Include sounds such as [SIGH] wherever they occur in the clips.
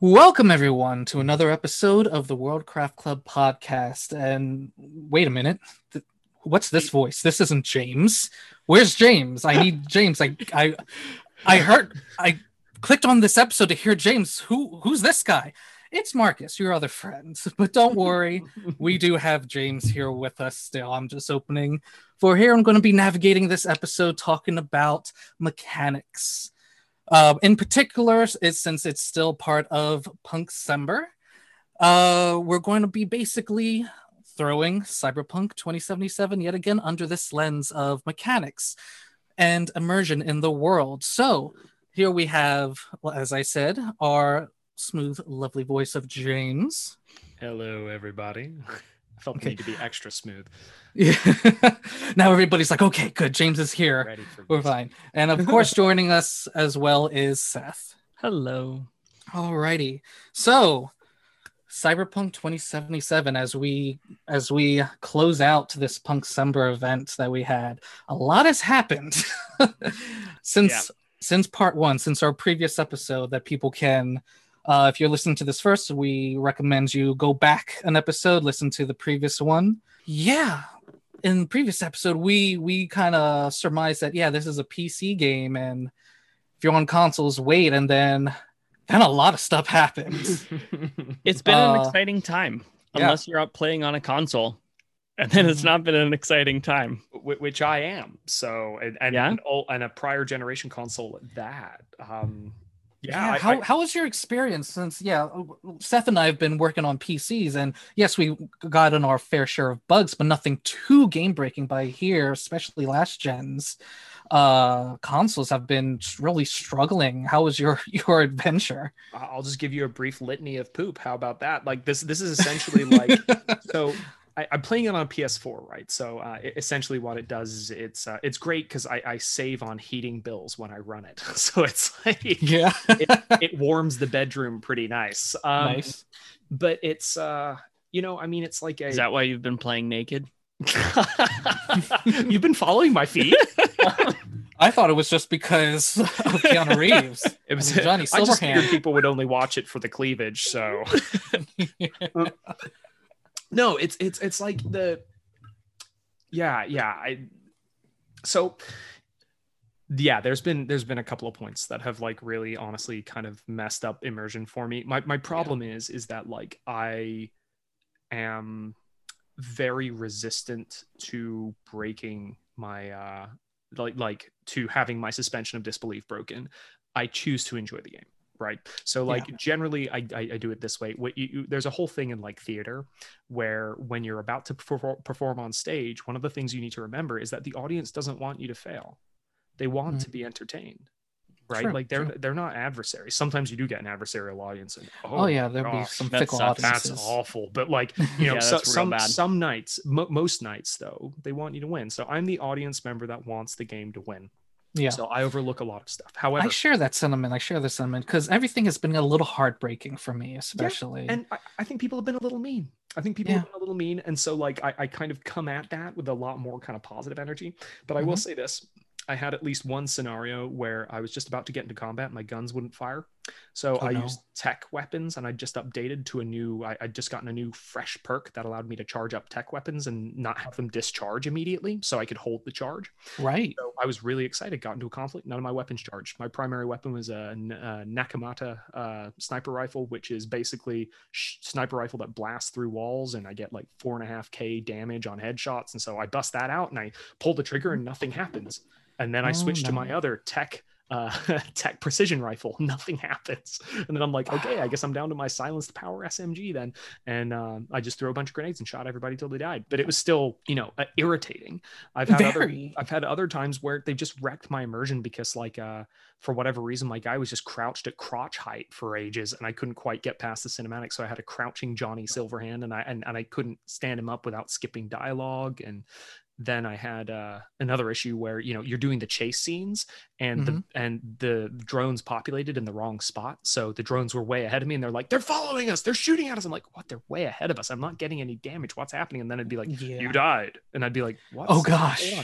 Welcome, everyone, to another episode of the World Craft Club podcast. And wait a minute, Th- what's this voice? This isn't James. Where's James? I need [LAUGHS] James. I, I, I heard. I clicked on this episode to hear James. Who, who's this guy? It's Marcus, your other friend. [LAUGHS] But don't worry, we do have James here with us still. I'm just opening for here. I'm going to be navigating this episode talking about mechanics. Uh, in particular, it's, since it's still part of Punkcember, uh, we're going to be basically throwing Cyberpunk 2077 yet again under this lens of mechanics and immersion in the world. So here we have, as I said, our smooth, lovely voice of James. Hello, everybody. [LAUGHS] I felt Okay. the need to be extra smooth. Yeah. [LAUGHS] now everybody's like, okay, good. James is here. Ready for We're fine. And of course, [LAUGHS] joining us as well is Seth. Hello. Alrighty. So Cyberpunk 2077 as we as we close out this Punkcember event that we had, a lot has happened [LAUGHS] since since part one, since our previous episode that people can uh, if you're listening to this first, we recommend you go back an episode, listen to the previous one. Yeah. In the previous episode, we we kind of surmised that yeah, this is a PC game, and if you're on consoles, wait, and then then a lot of stuff happens. [LAUGHS] It's been an Uh, exciting time, yeah. unless you're out playing on a console. And then it's Mhm. not been an exciting time. Which I am. So, and and, Yeah? and, ol- and a prior generation console at that. Um, yeah. Yeah, I- how, I- how was your experience since yeah Seth and I have been working on PCs and yes we got in our fair share of bugs but nothing too game breaking by here especially last gens uh consoles have been really struggling how was your [LAUGHS] your adventure I'll just give you a brief litany of poop. How about that? Like this. This is essentially like [LAUGHS] so I, I'm playing it on PS4, right? So uh, essentially, what it does is it's uh, it's great because I, I save on heating bills when I run it. [LAUGHS] So it's like yeah [LAUGHS] it warms the bedroom pretty nice. Um, nice But it's uh, you know, I mean, it's like a. Is that why you've been playing naked? [LAUGHS] You've been following my feed. I thought it was just because of Keanu Reeves It was I mean, Johnny I just figured people would only watch it for the cleavage. So no, it's it's it's like the yeah yeah I so yeah there's been there's been a couple of points that have like really honestly kind of messed up immersion for me. My my problem is is that like i am very resistant to breaking my uh like like to having my suspension of disbelief broken. I choose to enjoy the game right? So like generally I, I i do it this way. What you, you there's a whole thing in like theater where when you're about to perfor- perform on stage one of the things you need to remember is that the audience doesn't want you to fail. They want Mhm. to be entertained right? True, like they're true. they're not adversaries. Sometimes you do get an adversarial audience and oh yeah there'll be some fickle sucks. audiences. that's awful. But like [LAUGHS] you know Yeah, so, some bad. some nights mo- most nights though they want you to win. So i'm the audience member that wants the game to win yeah so i overlook a lot of stuff however I share that sentiment. I share the sentiment because everything has been a little heartbreaking for me, especially. and I, I think people have been a little mean i think people Yeah. have been a little mean and so like I, I kind of come at that with a lot more kind of positive energy but i will Mhm. say this i had at least one scenario where i was just about to get into combat and my guns wouldn't fire so Oh, i no. used tech weapons and i just updated to a new I, i'd just gotten a new fresh perk that allowed me to charge up tech weapons and not have them discharge immediately so i could hold the charge right. so I was really excited. Got into a conflict. None of my weapons charged. My primary weapon was a Nekomata uh, sniper rifle, which is basically sh- sniper rifle that blasts through walls, and I get like four and a half k damage on headshots. And so I bust that out, and I pull the trigger, and nothing happens. And then I Oh, switch to my other tech. Uh, [LAUGHS] tech precision rifle, [LAUGHS] nothing happens, and then I'm like, okay, I guess I'm down to my silenced power SMG then, and um, I just threw a bunch of grenades and shot everybody till they died. But it was still, you know, uh, irritating. I've had other I've had other times where they just wrecked my immersion because like uh for whatever reason my guy was just crouched at crotch height for ages and I couldn't quite get past the cinematic. So I had a crouching Johnny Silverhand and I and, and I couldn't stand him up without skipping dialogue. And then I had uh, another issue where you know you're doing the chase scenes and the and the drones populated in the wrong spot. So the drones were way ahead of me, and they're like, they're following us, they're shooting at us. I'm like, what? They're way ahead of us. I'm not getting any damage. What's happening? And then I'd be like, Yeah. you died, and I'd be like, what? Oh, gosh.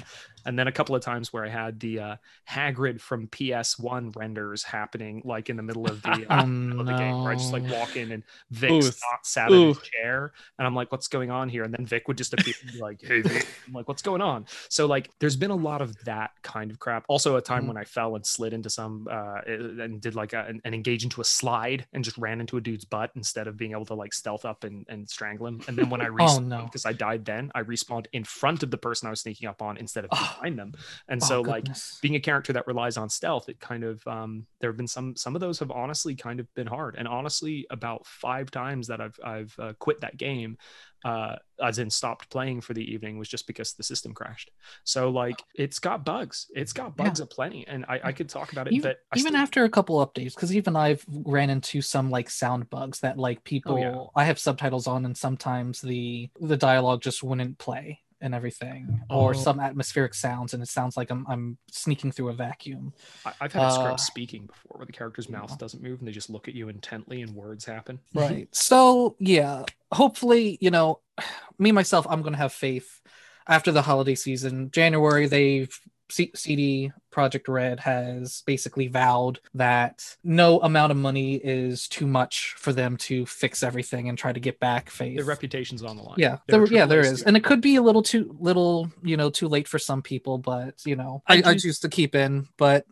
And then a couple of times where I had the uh, Hagrid from PS1 renders happening, like in the middle of the. [LAUGHS] Uh, Oh, middle of the game where I just like walk in and Vic's Oof. not sat in his chair and I'm like, what's going on here? And then Vic would just appear and be like, hey Vic. I'm like, what's going on? So like there's been a lot of that kind of crap. Also a time Mhm. when I fell and slid into some uh and did like a, and engage into a slide and just ran into a dude's butt instead of being able to like stealth up and, and strangle him. And then when I [LAUGHS] Oh, respawned, no. because I died then, I respawned in front of the person I was sneaking up on instead of Oh. behind them. And Oh, so like goodness. being a character that relies on stealth it kind of um there have been some some of those have honestly kind of been hard and honestly about five times that i've i've uh, quit that game uh as in stopped playing for the evening was just because the system crashed so like it's got bugs it's got Yeah. bugs aplenty and i i could talk about it even, but I even still- after a couple updates because even i've ran into some like sound bugs that like people Oh, yeah. i have subtitles on and sometimes the the dialogue just wouldn't play and everything or Oh. some atmospheric sounds and it sounds like i'm, I'm sneaking through a vacuum I- i've had a uh, script speaking before where the character's yeah. mouth doesn't move and they just look at you intently and words happen right so yeah hopefully you know [SIGHS] me myself i'm gonna have faith after the holiday season january they've C- CD Projekt Red has basically vowed that no amount of money is too much for them to fix everything and try to get back faith. Their reputation's on the line. Yeah They're there, yeah there AAA and it could be a little too little you know too late for some people but you know I i, I choose to keep in but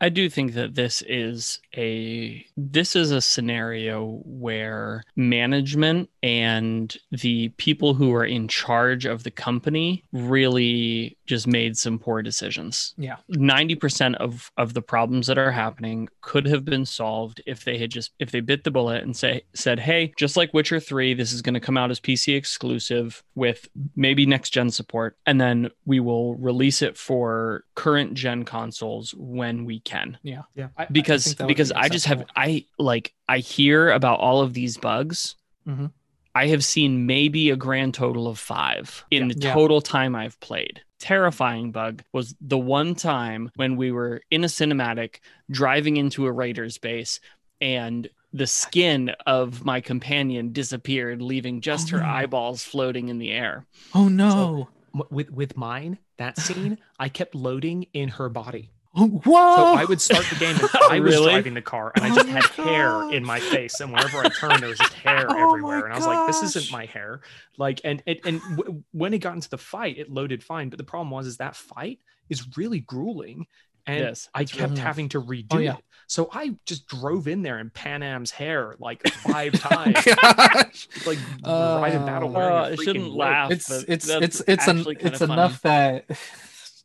I do think that this is a this is a scenario where management and the people who are in charge of the company really just made some poor decisions. Yeah. 90% of of the problems that are happening could have been solved if they had just if they bit the bullet and say said, "Hey, just like Witcher 3, this is going to come out as PC exclusive with maybe next gen support and then we will release it for current gen consoles when we can." yeah I- I- because think that would because be I just have. I like I hear about all of these bugs. Mhm. I have seen maybe a grand total of five in the Yeah. total time I've played. Terrifying bug was the one time when we were in a cinematic driving into a Raiders base and the skin of my companion disappeared, leaving just Oh, her no. eyeballs floating in the air. oh no w- with with mine that scene i kept loading in her body whoa So I would start the game [LAUGHS] and I was Really? driving the car and I Oh just my had hair in my face. And whenever I turned, there was just hair Oh everywhere. And I was like, this isn't my hair. Like, and and, and w- when it got into the fight, it loaded fine. But the problem was is that fight is really grueling. And Yes, I kept really- having to oh, redo Oh, yeah. it. So I just drove in there and Panam's hair like [LAUGHS] five oh times. Gosh. [LAUGHS] like right in battle Oh. wearing Oh, I shouldn't wig. laugh. it's but it's it's it's an, actually kinda it's funny. enough that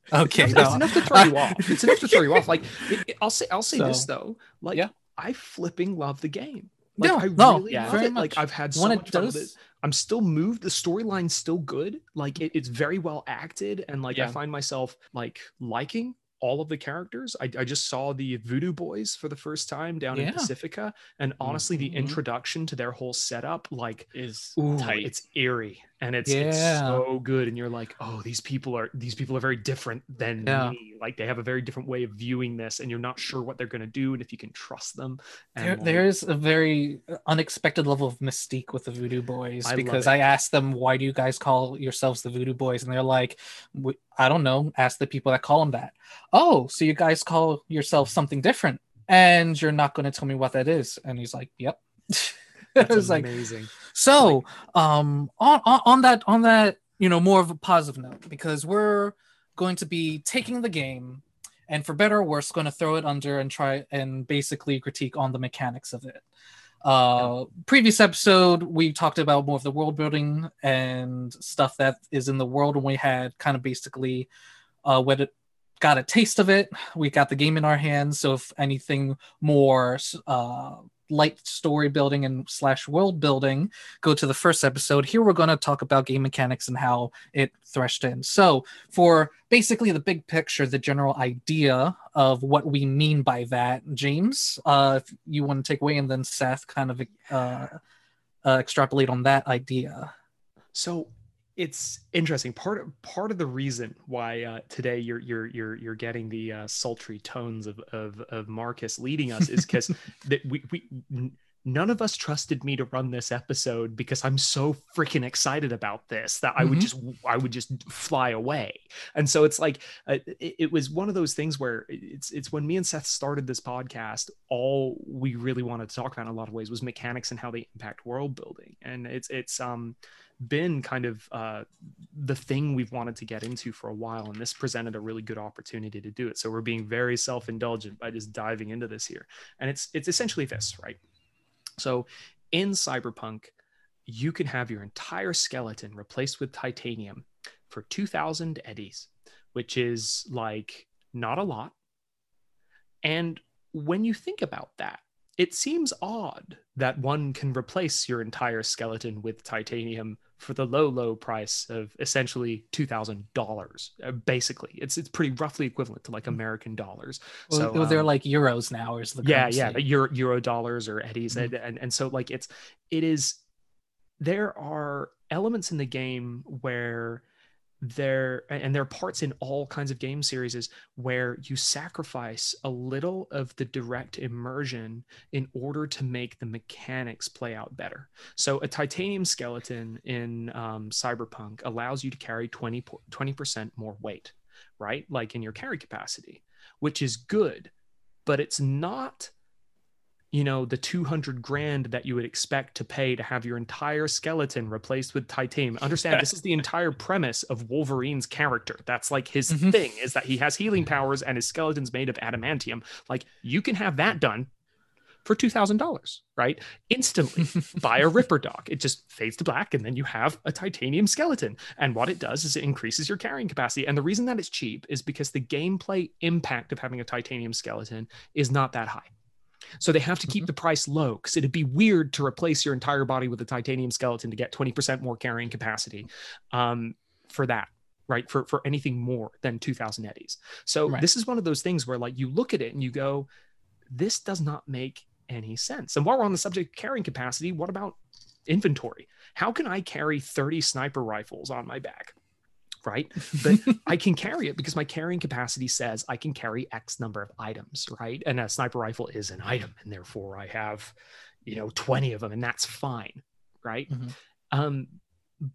[LAUGHS] okay it's, no. it's enough to throw you [LAUGHS] off. It's enough to throw you off. Like it, it- I'll say, I'll say this though. Like yeah. I flipping love the game. Like Yeah, I no, really yeah, love very it. Like much. I've had so when much it fun with it. I'm still moved. The storyline's still good. Like it, it's very well acted, and like I find myself like liking all of the characters. I, I just saw the Voodoo Boys for the first time down in Pacifica, and honestly, the Mhm. introduction to their whole setup, like is Ooh, tight. it's eerie and it's, it's so good and you're like oh these people are these people are very different than Yeah. me like they have a very different way of viewing this and you're not sure what they're going to do and if you can trust them and there, like, there is a very uh, unexpected level of mystique with the Voodoo Boys I because. I asked them, "Why do you guys call yourselves the Voodoo Boys?" and they're like, "I don't know. Ask the people that call them that." Oh, so you guys call yourself something different, and you're not going to tell me what that is? And he's like, "Yep." [LAUGHS] [LAUGHS] it was like, amazing so, um, on, on on that on that, you know, more of a positive note because we're going to be taking the game, and for better or worse, going to throw it under and try and basically critique on the mechanics of it. Uh, previous episode we talked about more of the world building and stuff that is in the world, and we had kind of basically, uh, what it got a taste of it. We got the game in our hands, so if anything more, uh light story building and slash world building go to the first episode here we're going to talk about game mechanics and how it threshed in. So for basically the big picture the general idea of what we mean by that james uh if you want to take away and then seth kind of uh, uh extrapolate on that idea. So it's interesting. Part of part of the reason why uh, today you're you're you're you're getting the uh, sultry tones of of, of Marcus leading us is because [LAUGHS] that we we none of us trusted me to run this episode because I'm so freaking excited about this that I would Mhm. just I would just fly away. And so it's like uh, it, it was one of those things where it's it's when me and Seth started this podcast, all we really wanted to talk about in a lot of ways was mechanics and how they impact world building. And it's it's um been kind of uh, the thing we've wanted to get into for a while, and this presented a really good opportunity to do it. So we're being very self-indulgent by just diving into this here, and it's it's essentially this, right? So in Cyberpunk, you can have your entire skeleton replaced with titanium for 2,000 eddies, which is like not a lot. And when you think about that, it seems odd that one can replace your entire skeleton with titanium for the low, low price of essentially two thousand dollars. uh, Basically, it's it's pretty roughly equivalent to like American dollars. Well, So, well, they're um, like euros now, or is the yeah currency. yeah euro, euro dollars or eddies Mhm. and, and and so like it's it is there are elements in the game where there and there are parts in all kinds of game series where you sacrifice a little of the direct immersion in order to make the mechanics play out better. So a titanium skeleton in um, cyberpunk allows you to carry 20 percent more weight right? Like in your carry capacity which is good but it's not you know the 200 grand that you would expect to pay to have your entire skeleton replaced with titanium. Understand this is the entire premise of wolverine's character. That's like his Mhm. thing is that he has healing powers and his skeleton's made of adamantium. Like you can have that done for $2000 right? Instantly. [LAUGHS] Buy a ripperdoc. It just fades to black and then you have a titanium skeleton. And what it does is it increases your carrying capacity. And the reason that it's cheap is because the gameplay impact of having a titanium skeleton is not that high so they have to keep the price low because it'd be weird to replace your entire body with a titanium skeleton to get 20% more carrying capacity um, for that right? For for anything more than 2000 eddies. So Right. this is one of those things where like you look at it and you go this does not make any sense. And while we're on the subject of carrying capacity what about inventory? How can i carry 30 sniper rifles on my back right but I can carry it because my carrying capacity says I can carry X number of items, right? And a sniper rifle is an item, and therefore I have, you know, 20 of them, and that's fine, right? Mhm. Um,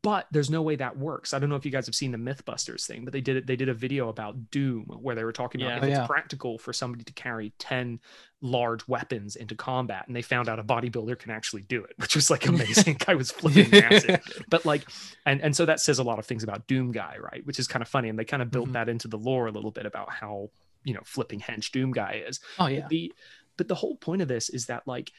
but there's no way that works. I don't know if you guys have seen the MythBusters thing, but they did it. They did a video about Doom where they were talking about Yeah. if Oh, it's yeah. practical for somebody to carry 10 large weapons into combat, and they found out a bodybuilder can actually do it, [LAUGHS] which was like amazing. I was flipping [LAUGHS] massive but like and and so that says a lot of things about doom guy right which is kind of funny and they kind of built Mhm. that into the lore a little bit about how you know flipping hench doom guy is oh But yeah. the but the whole point of this is that like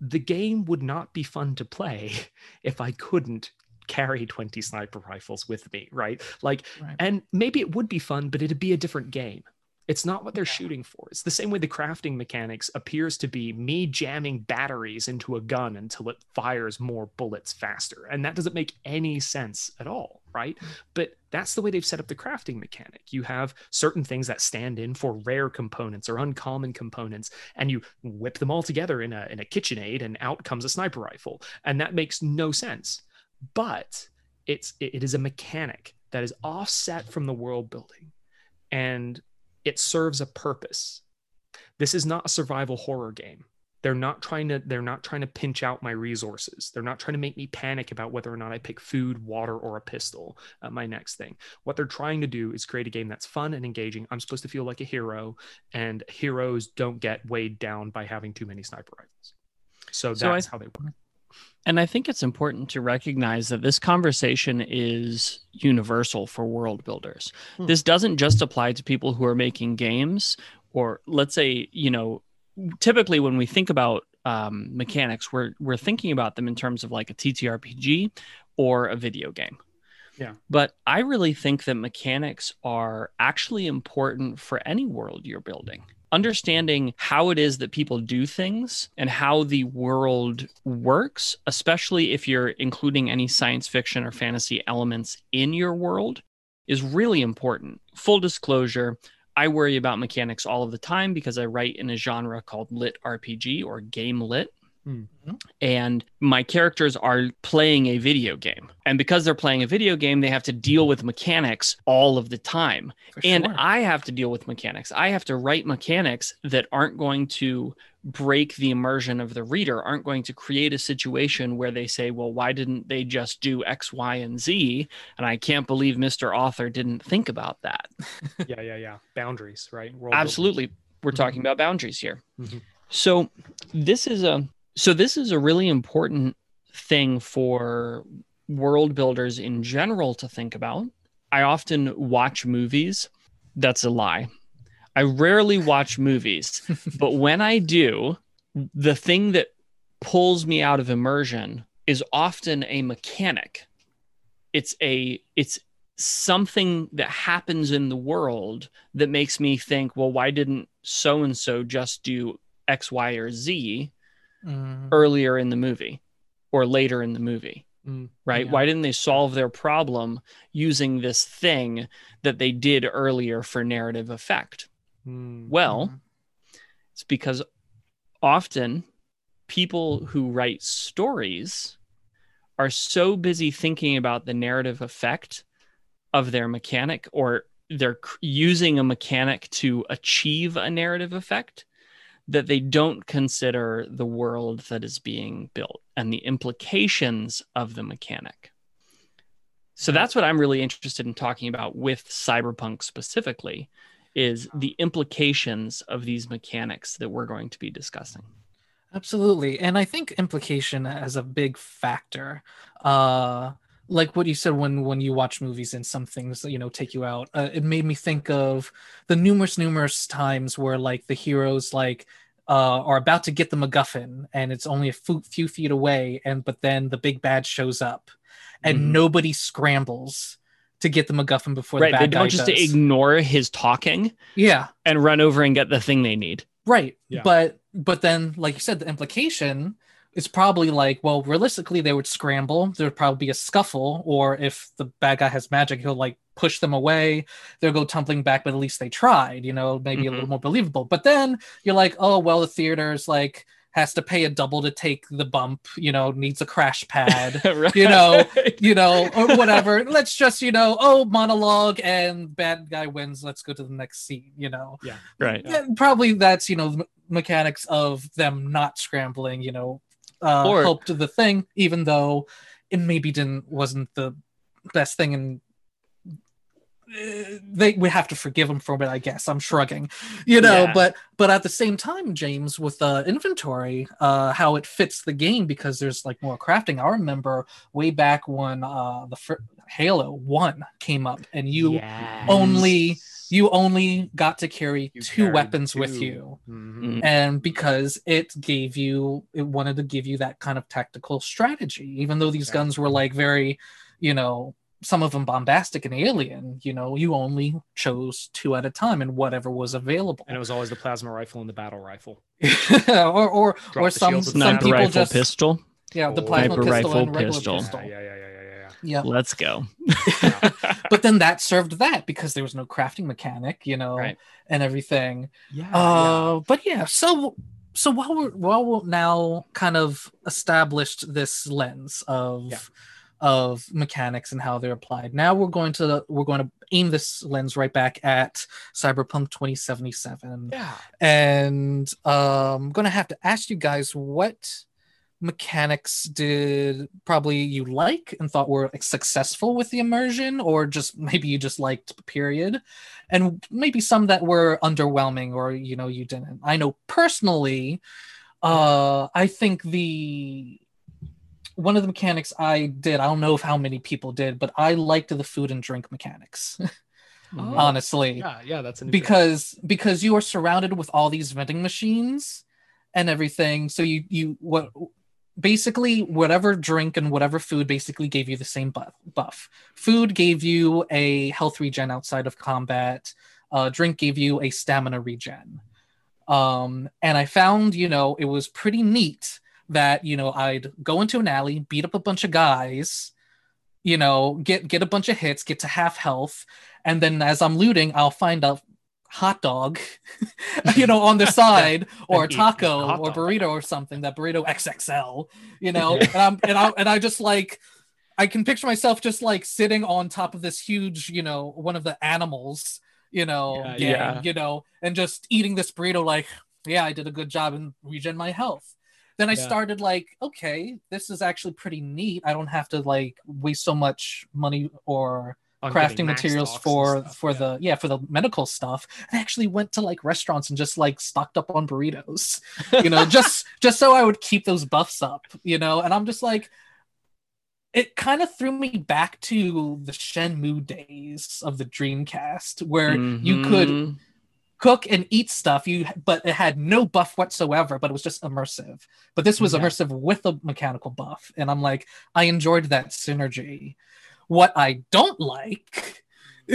the game would not be fun to play [LAUGHS] if i couldn't carry 20 sniper rifles with me right? Like Right. and maybe it would be fun but it'd be a different game. It's not what they're Yeah. shooting for. It's the same way the crafting mechanics appears to be me jamming batteries into a gun until it fires more bullets faster and that doesn't make any sense at all right? Hmm. But that's the way they've set up the crafting mechanic. You have certain things that stand in for rare components or uncommon components and you whip them all together in a in a KitchenAid and out comes a sniper rifle and that makes no sense but it's it is a mechanic that is offset from the world building and it serves a purpose. This is not a survival horror game. They're not trying to they're not trying to pinch out my resources. They're not trying to make me panic about whether or not i pick food water or a pistol at my next thing. What they're trying to do is create a game that's fun and engaging. I'm supposed to feel like a hero and heroes don't get weighed down by having too many sniper rifles. So So I- that's how they work And I think it's important to recognize that this conversation is universal for world builders. Hmm. This doesn't just apply to people who are making games, or let's say, you know, typically when we think about um, mechanics, we're we're thinking about them in terms of like a TTRPG or a video game. Yeah. But I really think that mechanics are actually important for any world you're building. Understanding how it is that people do things and how the world works, especially if you're including any science fiction or fantasy elements in your world, is really important. Full disclosure, I worry about mechanics all of the time because I write in a genre called lit RPG or game lit. Hmm. And my characters are playing a video game. And because they're playing a video game, they have to deal with mechanics all of the time. For And sure. I have to deal with mechanics. I have to write mechanics that aren't going to break the immersion of the reader, aren't going to create a situation where they say, well, why didn't they just do X, Y, and Z? And I can't believe Mr. Author didn't think about that. [LAUGHS] yeah, yeah, yeah. Boundaries, right? World building. Absolutely. We're Mhm. talking about boundaries here. Mhm. So this is a so this is a really important thing for world builders in general to think about. I often watch movies. That's a lie. I rarely watch movies, [LAUGHS] but when I do, the thing that pulls me out of immersion is often a mechanic. It's a it's something that happens in the world that makes me think, well, why didn't so and so just do X, Y, or Z Mm, earlier in the movie or later in the movie? Mm, Right? Yeah. Why didn't they solve their problem using this thing that they did earlier for narrative effect? mm, Well, mhm. it's because often people who write stories are so busy thinking about the narrative effect of their mechanic or they're using a mechanic to achieve a narrative effect that they don't consider the world that is being built and the implications of the mechanic. So that's what I'm really interested in talking about with cyberpunk specifically is the implications of these mechanics that we're going to be discussing. Absolutely. And I think implication as a big factor. Uh like what you said when when you watch movies and some things you know take you out uh, it made me think of the numerous numerous times where like the heroes like uh are about to get the macguffin and it's only a few, few feet away and but then the big bad shows up and Mhm. nobody scrambles to get the macguffin before right. the They bad guy don't just does. ignore his talking yeah and run over and get the thing they need. Right. Yeah. But but then like you said, the implication is probably like, well, realistically they would scramble. There would probably be a scuffle, or if the bad guy has magic, he'll like push them away. They'll go tumbling back, but at least they tried, you know, maybe a Mhm. little more believable. But then you're like, oh well, the theater's like has to pay a double to take the bump, you know, needs a crash pad. [LAUGHS] Right. You know, you know, [LAUGHS] or whatever. Let's just, you know, oh, monologue and bad guy wins. Let's go to the next scene, you know yeah. Right. yeah, probably that's you know the mechanics of them not scrambling you know uh Or- helped the thing even though it maybe didn't wasn't the best thing. And uh, they we have to forgive them for it i guess. I'm shrugging you know Yeah. but but at the same time james with uh inventory uh how it fits the game because there's like more crafting. I remember way back when uh the fir- halo 1 came up and you only- you only got to carry You two carried weapons with two. you Mhm. and because it gave you it wanted to give you that kind of tactical strategy even though these Yeah. guns were like very you know some of them bombastic and alien you know you only chose two at a time and whatever was available And it was always the plasma rifle and the battle rifle. [LAUGHS] or or Drop or some some people rifle just pistol. yeah the Oh. plasma Sniper pistol rifle and regular pistol. pistol, Yeah, yeah, yeah, yeah, yeah, yeah. yeah Let's go. but then that served that because there was no crafting mechanic you know Right. and everything Yeah, Uh, but yeah, so so while we're while we're now kind of established this lens of Yeah. of mechanics and how they're applied, now we're going to we're going to aim this lens right back at Cyberpunk 2077, yeah. and um, I'm gonna have to ask you guys what mechanics did probably you like and thought were successful with the immersion or just [LAUGHS] maybe you just liked period? And maybe some that were underwhelming or you know you didn't. I know personally uh i think the one of the mechanics i did i don't know if how many people did but i liked the food and drink mechanics [LAUGHS] Oh, honestly. Yeah, yeah, that's an because because you are surrounded with all these vending machines and everything so you you what basically whatever drink and whatever food basically gave you the same buff food gave you a health regen outside of combat. Uh, drink gave you a stamina regen. Um and i found you know it was pretty neat that you know i'd go into an alley beat up a bunch of guys you know get get a bunch of hits get to half health and then as i'm looting i'll find a hot dog, [LAUGHS] you know, on the [LAUGHS] side, or a taco, or burrito, or something. That burrito XXL, you know, and I'm and I and I just like. I can picture myself just like sitting on top of this huge, you know, one of the animals, you know, Yeah, gang, yeah. you know, and just eating this burrito like, yeah, I did a good job in regen my health. Then I Yeah. started like, okay, this is actually pretty neat. I don't have to like waste so much money or crafting materials for for yeah. the yeah for the medical stuff. I actually went to like restaurants and just like stocked up on burritos, [LAUGHS] you know, just just so I would keep those buffs up, you know. And I'm just like, it kind of threw me back to the Shenmue days of the Dreamcast, where you could Mhm. cook and eat stuff you but it had no buff whatsoever but it was just immersive but this was Yeah. immersive with a mechanical buff and i'm like i enjoyed that synergy what i don't like [LAUGHS]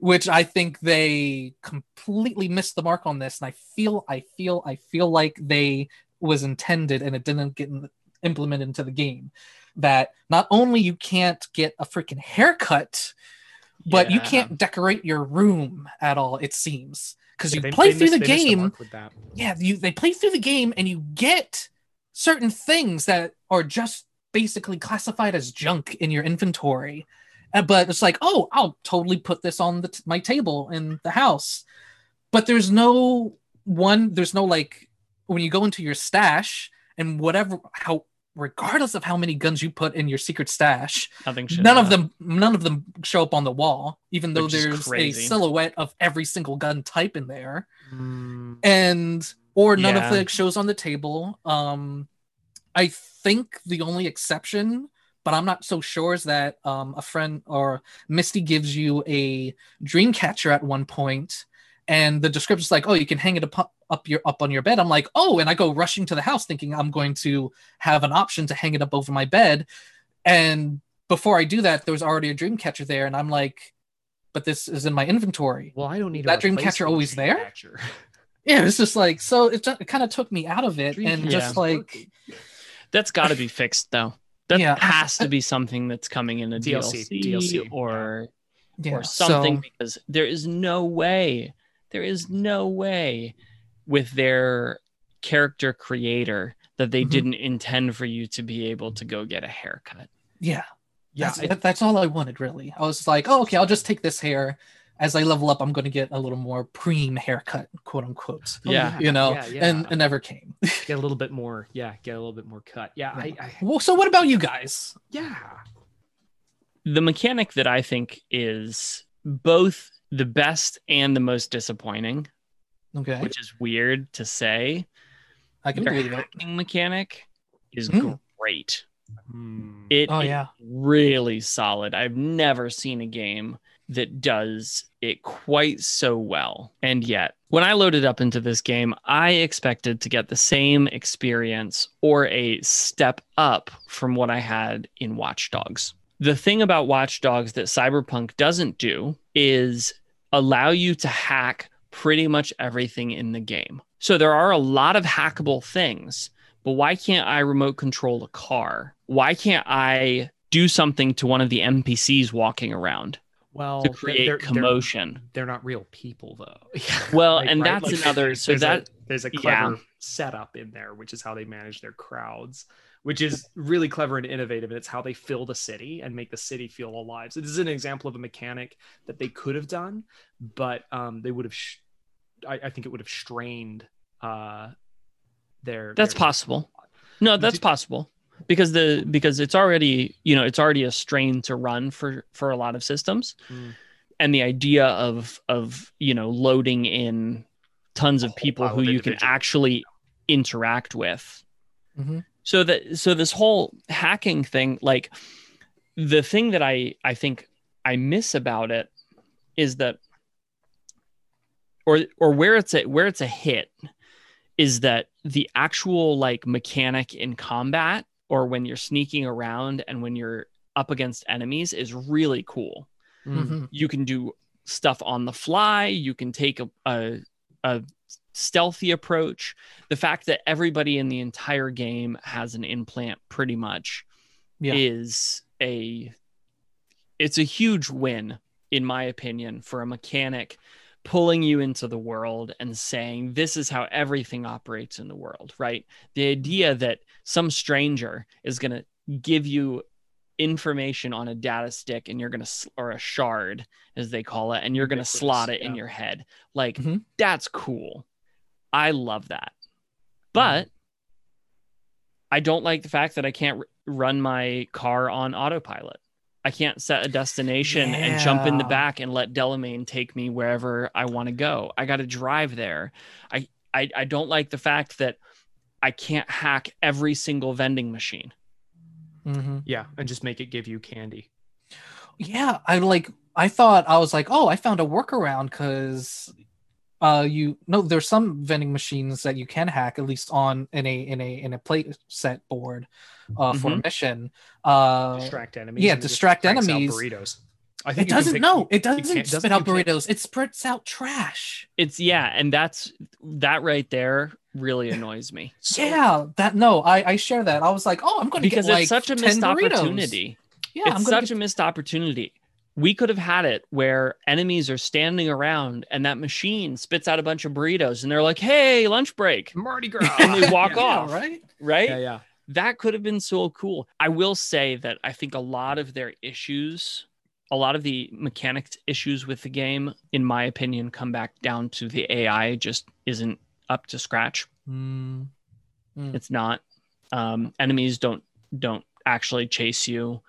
which i think they completely missed the mark on this and i feel i feel i feel like they was intended and it didn't get in- implemented into the game. That not only you can't get a freaking haircut but you can't decorate your room at all it seems. Because Yeah, you they- play they through the game that. yeah you they play through the game and you get certain things that are just basically classified as junk in your inventory. Uh, but it's like oh i'll totally put this on the t- my table in the house. But there's no one there's no like when you go into your stash and whatever how regardless of how many guns you put in your secret stash Nothing should none of them none of them show up on the wall even though Which there's a silhouette of every single gun type in there. Mm, and or none Yeah. of the shows on the table. Um i think the only exception but i'm not so sure is that um a friend or misty gives you a dream catcher at one point and the description's like oh you can hang it up, up your up on your bed i'm like oh and i go rushing to the house thinking i'm going to have an option to hang it up over my bed and before i do that there was already a dream catcher there and i'm like but this is in my inventory well, I don't need a That dream catcher always dream there? catcher. [LAUGHS] yeah it's just like so it, it kind of took me out of it Dream and just like working. That's got to be fixed though. That Yeah. has to be something that's coming in a DLC, DLC, DLC, or yeah, or something so- because there is no way, there is no way with their character creator that they Mhm. didn't intend for you to be able to go get a haircut. yeah Yeah, that's, I- that's all i wanted really i was like oh okay i'll just take this hair as i level up i'm going to get a little more preem haircut quote unquote Oh, Yeah. you know yeah, yeah. and it never came [LAUGHS] get a little bit more. Yeah, get a little bit more cut. Yeah, I, I well so what about you guys yeah. The mechanic that I think is both the best and the most disappointing, okay which is weird to say, i can their believe it hacking mechanic is Mm. great. Hmm. It oh is yeah really solid. I've never seen a game that does it quite so well. And yet, when I loaded up into this game, I expected to get the same experience or a step up from what I had in Watch Dogs. The thing about Watch Dogs that Cyberpunk doesn't do is allow you to hack pretty much everything in the game. So there are a lot of hackable things, but why can't I remote control a car? Why can't I do something to one of the NPCs walking around well to they're- create they're- they're- commotion? They're, not real people though. [LAUGHS] Well, Like, and right? that's Like, another. So there's that a, there's a yeah. clever setup in there, which is how they manage their crowds, which is really clever and innovative. And it's how they fill the city and make the city feel alive. So this is an example of a mechanic that they could have done, but um, they would have. Sh- I, I think it would have strained uh, their. that's their- possible. No, that's possible because the because it's already you know it's already a strain to run for for a lot of systems, Mm. and the idea of of you know loading in tons of people who of you can actually interact with Mhm. so that so this whole hacking thing like the thing that i i think i miss about it is that or or where it's a where it's a hit is that the actual like mechanic in combat or when you're sneaking around and when you're up against enemies is really cool Mm. Mhm. you can do stuff on the fly you can take a, a, a stealthy approach the fact that everybody in the entire game has an implant pretty much Yeah. is a it's a huge win in my opinion for a mechanic pulling you into the world and saying this is how everything operates in the world, right? The idea that some stranger is going to give you information on a data stick and you're going to or a shard as they call it and you're going to slot it in your head. Like Mhm. that's cool. I love that. But I don't like the fact that I can't r- run my car on autopilot. I can't set a destination and jump in the back and let Delamain take me wherever I want to go. I got to drive there. I, I I don't like the fact that I can't hack every single vending machine. Mhm. Yeah, and just make it give you candy. Yeah, I like. I thought I was like, oh, I found a workaround because, uh, you no, there's some vending machines that you can hack at least on in a in a in a play set board, uh, for a mission. Uh, Distract enemies. yeah, and it just distract enemies. Burritos. I think it doesn't. pick- No, it doesn't can't- spit out you can't- burritos. It spits out trash. It's yeah, and that's that right there really annoys me [LAUGHS] So- yeah, that no, I I share that. I was like, oh, I'm going to because get like it's such a 10 missed burritos. opportunity. Yeah, I'm it's such get- a missed opportunity. We could have had it where enemies are standing around and that machine spits out a bunch of burritos and they're like, "Hey, lunch break," Mardi [LAUGHS] Gras. and they walk Yeah. off. right. Right? Yeah, yeah. That could have been so cool. I will say that I think a lot of their issues, a lot of the mechanics issues with the game, in my opinion, come back down to the AI just isn't up to scratch. Mm. It's not. Um, enemies don't don't actually chase you.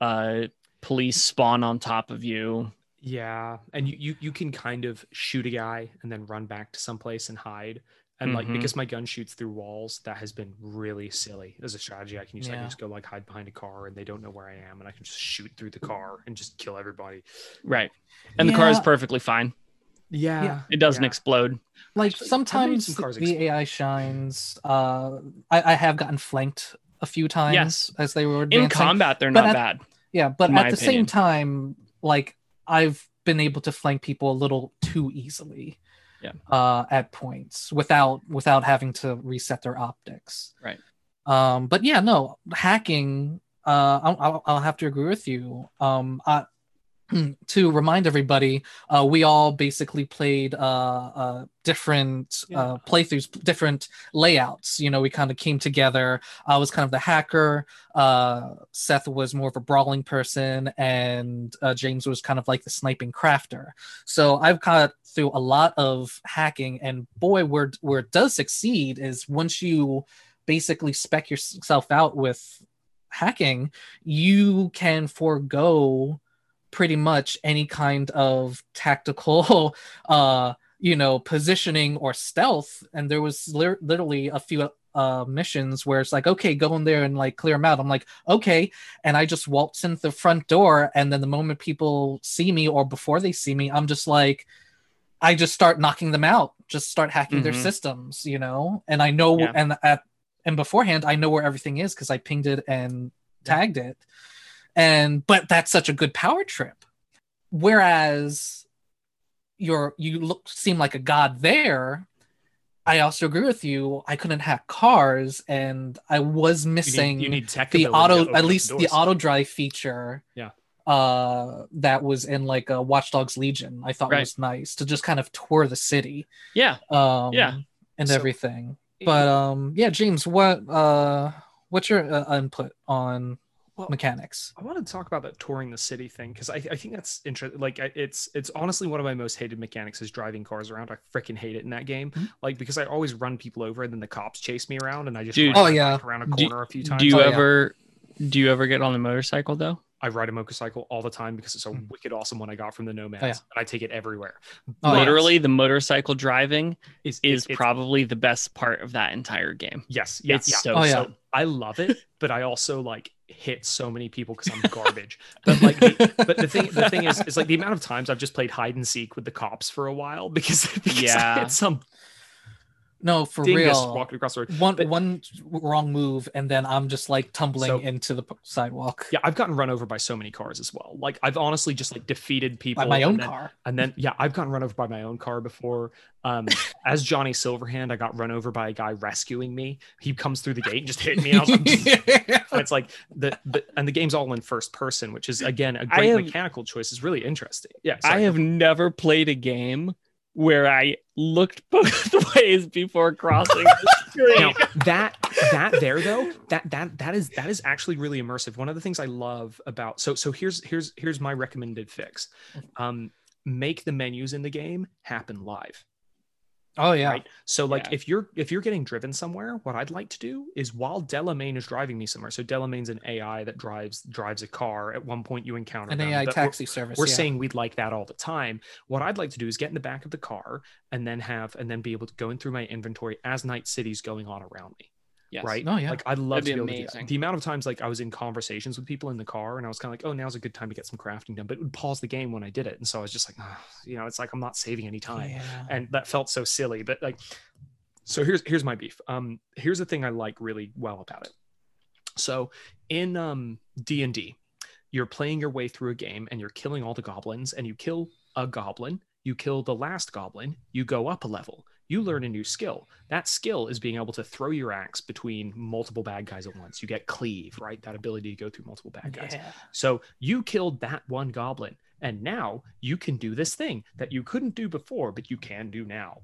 Uh, police spawn on top of you. Yeah, and you, you you can kind of shoot a guy and then run back to someplace and hide. And like Mhm. because my gun shoots through walls, that has been really silly as a strategy. I can use I can just go like hide behind a car and they don't know where I am, and I can just shoot through the car and just kill everybody. Right. And the car is perfectly fine. Yeah, It doesn't yeah. explode. like Actually, sometimes some the AI shines. Uh, I, I have gotten flanked a few times Yes. as they were In combat, they're But not at- bad. yeah, but at the opinion. same time, like I've been able to flank people a little too easily. Yeah. Uh, at points without without having to reset their optics. Right. Um, but yeah, no hacking. Uh, I'll, I'll, I'll have to agree with you. Um, I, [CLEARS THROAT] to remind everybody, uh, we all basically played uh, uh, different uh, playthroughs, different layouts. You know, we kind of came together. I was kind of the hacker. Uh, Seth was more of a brawling person, and uh, James was kind of like the sniping crafter. So I've got through a lot of hacking, and boy, where where it does succeed is once you basically spec yourself out with hacking, you can forego pretty much any kind of tactical [LAUGHS] uh you know positioning or stealth. And there was lit- literally a few uh missions where it's like okay go in there and like clear them out. I'm like okay. And i just waltz in the front door. And then the moment people see me or before they see me i'm just like i just start knocking them out just start hacking their Mhm. systems you know? And i know Yeah. and at and beforehand i know where everything is because i pinged it and tagged it and but that's such a good power trip whereas you're you look seem like a god there i also agree with you i couldn't hack cars and i was You need, missing you need the auto at least the doors. auto drive feature Yeah. uh that was in like a Watch Dogs Legion i thought Right. was nice to just kind of tour the city Yeah. um Yeah. and So- everything but um yeah james what uh what's your uh, input on Well, mechanics I want to talk about that touring the city thing because I, I think that's interesting. Like I- it's it's honestly one of my most hated mechanics is driving cars around. I freaking hate it in that game. Mhm. Like because I always run people over and then the cops chase me around and I just Dude. Oh, yeah. around a Do- corner a few times. Do you Oh, yeah. ever do you ever get on the motorcycle though? I ride a motorcycle all the time because it's a Mm. wicked awesome one I got from the Nomads Oh, yeah. and I take it everywhere. Oh, yeah. Literally, the motorcycle driving Is is it's- probably the best part of that entire game. yes, yeah, it's yeah. so Oh, yeah. so I love it, [LAUGHS] but I also like hit so many people because I'm [LAUGHS] garbage. but like, the, but the thing, the thing is, is like the amount of times I've just played hide and seek with the cops for a while because, [LAUGHS] because Yeah. I hit some no for dingus real walking across the road. one But- one wrong move and then i'm just like tumbling So- into the sidewalk Yeah, I've gotten run over by so many cars as well. Like I've honestly just like defeated people by my own then, car And then yeah, I've gotten run over by my own car before. Um, [LAUGHS] as Johnny Silverhand, I got run over by a guy rescuing me. He comes through the gate and just hit me. And I was like, [LAUGHS] [LAUGHS] it's like the, the and the game's all in first person, which is again a great have- mechanical choice. is really interesting. Yeah, I have never played a game where I looked both [LAUGHS] ways before crossing the [LAUGHS] street. now that that there though that that that is that is actually really immersive. One of the things i love about so so here's here's here's my recommended fix. Um make the menus in the game happen live Oh yeah. right so like Yeah. if you're if you're getting driven somewhere what i'd like to do is while delamain is driving me somewhere so delamain's an ai that drives drives a car at one point you encounter An them, AI but we're- taxi service. we're yeah. saying we'd like that all the time what i'd like to do is get in the back of the car and then have and then be able to go in through my inventory as night city's going on around me Yes. right? Oh, yeah. Like I'd love That'd to be able to do amazing. that. The amount of times like I was in conversations with people in the car and I was kind of like, oh, now's a good time to get some crafting done, but it would pause the game when I did it, and so I was just like, "Ah," you know, it's like I'm not saving any time, Yeah. and that felt so silly. But like, so here's here's my beef. Um, here's the thing I like really well about it. So in um D and D, you're playing your way through a game and you're killing all the goblins, and you kill a goblin, you kill the last goblin, you go up a level. You learn a new skill. That skill is being able to throw your axe between multiple bad guys at once. You get cleave, right? That ability to go through multiple bad guys. Yeah. So you killed that one goblin, and now you can do this thing that you couldn't do before, but you can do now.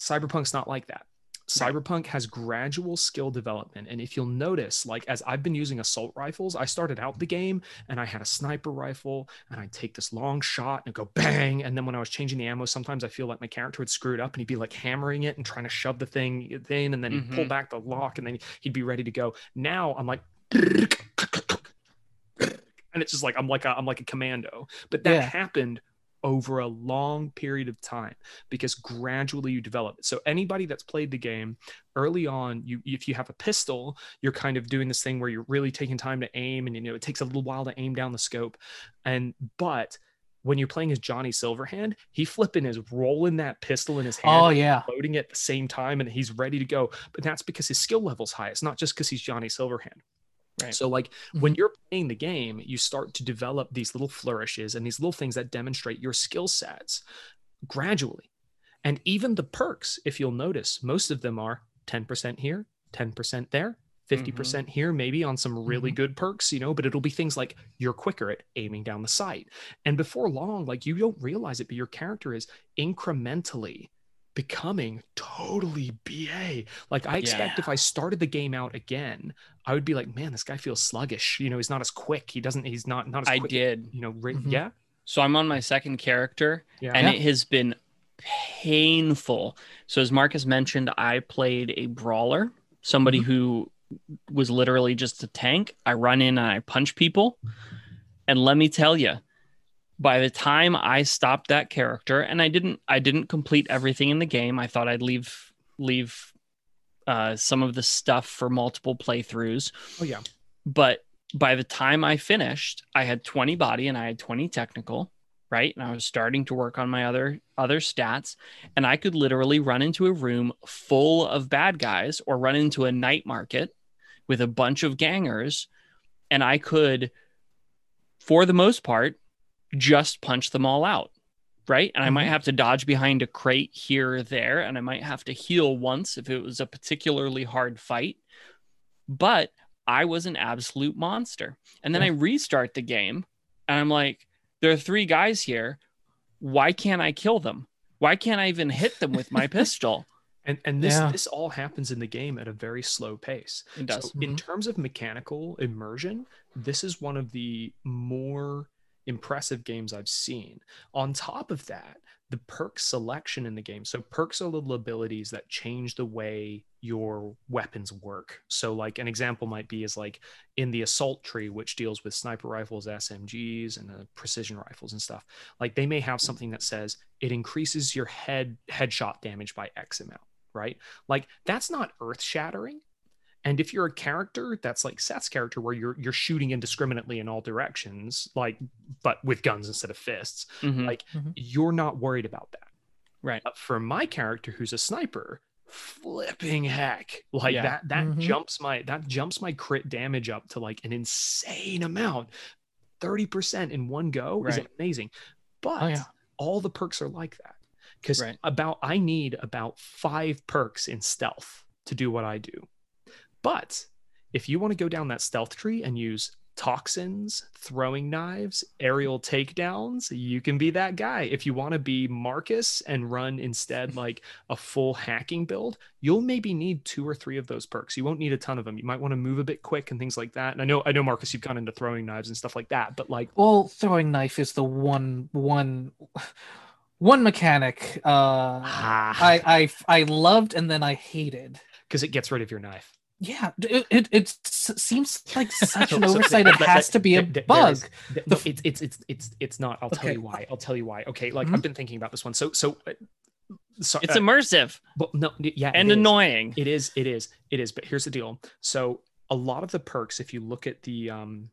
Cyberpunk's not like that. Cyberpunk has gradual skill development. And if you'll notice, like as I've been using assault rifles, I started out the game and I had a sniper rifle and I'd take this long shot and go bang. And then when I was changing the ammo, sometimes I feel like my character would screw it up and he'd be like hammering it and trying to shove the thing in. And then he'd pull Mhm. back the lock and then he'd be ready to go. Now I'm like, [LAUGHS] and it's just like I'm like a I'm like a commando. But that Yeah. happened over a long period of time because gradually you develop it. So anybody that's played the game early on, you if you have a pistol, you're kind of doing this thing where you're really taking time to aim and you know it takes a little while to aim down the scope. And but when you're playing as Johnny Silverhand, he flipping is rolling that pistol in his hand Oh yeah. loading it at the same time and he's ready to go. But that's because his skill level's high. It's not just because he's Johnny Silverhand. Right. So, like when mm-hmm. you're playing the game, you start to develop these little flourishes and these little things that demonstrate your skill sets gradually. And even the perks, if you'll notice, most of them are 10% here, 10% there, 50% mm-hmm. percent here, maybe on some really mm-hmm. good perks, you know, but it'll be things like you're quicker at aiming down the sight. And before long, like you don't realize it, but your character is incrementally becoming totally BA. Like I expect if I started the game out again, I would be like, man, this guy feels sluggish. You know, he's not as quick. He doesn't, he's not, not as I quick. did. You know, ri- Mhm. yeah. So I'm on my second character, Yeah. and Yeah. it has been painful. So as Marcus mentioned, I played a brawler, somebody who was literally just a tank. I run in and I punch people. And let me tell you, by the time I stopped that character, and I didn't I didn't complete everything in the game. I thought I'd leave leave uh, some of the stuff for multiple playthroughs. oh yeah. But by the time I finished, I had 20 body and I had 20 technical, right? And I was starting to work on my other other stats and I could literally run into a room full of bad guys or run into a night market with a bunch of gangers and I could for the most part just punch them all out. Right. And I might Mhm. have to dodge behind a crate here or there. And I might have to heal once if it was a particularly hard fight. But I was an absolute monster. And then Yeah. I restart the game and I'm like, there are three guys here. Why can't I kill them? Why can't I even hit them with my [LAUGHS] pistol? And and this Yeah. this all happens in the game at a very slow pace. It does. So in Mhm. terms of mechanical immersion, this is one of the more impressive games I've seen. On top of that, the perk selection in the game. So perks are little abilities that change the way your weapons work. So like an example might be is like in the assault tree, which deals with sniper rifles, SMGs, and uh, precision rifles and stuff. Like they may have something that says it increases your head headshot damage by X amount, right? Like that's not earth shattering. And if you're a character that's like Seth's character, where you're you're shooting indiscriminately in all directions, like but with guns instead of fists, Mhm. like Mhm. you're not worried about that. Right. But for my character, who's a sniper, flipping heck, like Yeah. that that Mhm. jumps my that jumps my crit damage up to like an insane amount, thirty percent in one go is amazing. But Oh, yeah. all the perks are like that because Right. about I need about five perks in stealth to do what I do. But if you want to go down that stealth tree and use toxins, throwing knives, aerial takedowns. You can be that guy. If you want to be Marcus and run instead [LAUGHS] like a full hacking build, you'll maybe need two or three of those perks. You won't need a ton of them. You might want to move a bit quick and things like that. And I know, I know, Marcus, you've gone into throwing knives and stuff like that, but like, Well, throwing knife is the one one one mechanic uh I I I loved and then I hated. because it gets rid of your knife. Yeah, it it, it seems like [LAUGHS] such an oversight. It has to be a th- th- there bug. is- The no, it's it's it's it's it's not. I'll tell you why. I'll tell you why. Okay, like Mhm. I've been thinking about this one. So so. Uh, so It's uh, immersive but no, yeah, and it is. annoying. It is, it is, it is. But here's the deal. So a lot of the perks, if you look at the um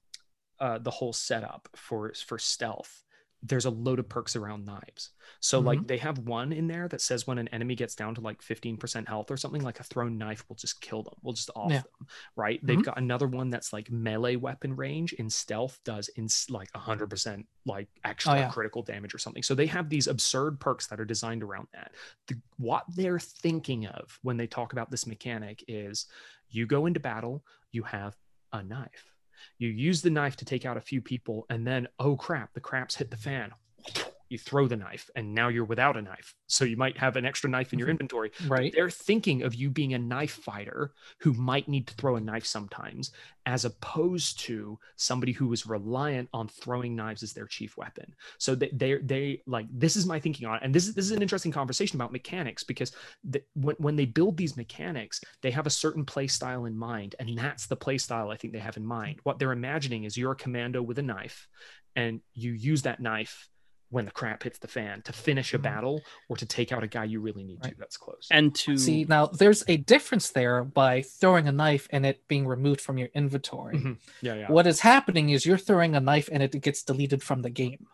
uh the whole setup for for stealth, there's a load of perks around knives. So like they have one in there that says when an enemy gets down to like 15% health or something, like a thrown knife will just kill them. We'll just off Yeah. them. Right. They've Mhm. got another one that's like melee weapon range in stealth does in like 100% like extra Oh, yeah. critical damage or something. So they have these absurd perks that are designed around that the, what they're thinking of when they talk about this mechanic is you go into battle, you have a knife. You use the knife to take out a few people, and then, oh crap, the craps hit the fan. You throw the knife, and now you're without a knife. So you might have an extra knife in your Mhm. inventory. Right. They're thinking of you being a knife fighter who might need to throw a knife sometimes, as opposed to somebody who is reliant on throwing knives as their chief weapon. So they they they like this is my thinking on it. And this is this is an interesting conversation about mechanics because the, when when they build these mechanics, they have a certain play style in mind, and that's the play style I think they have in mind. What they're imagining is you're a commando with a knife, and you use that knife when the crap hits the fan to finish a Mhm. battle or to take out a guy you really need to that's close. And to See, now there's a difference there by throwing a knife and it being removed from your inventory. Mhm. Yeah, yeah, What is happening is you're throwing a knife and it gets deleted from the game.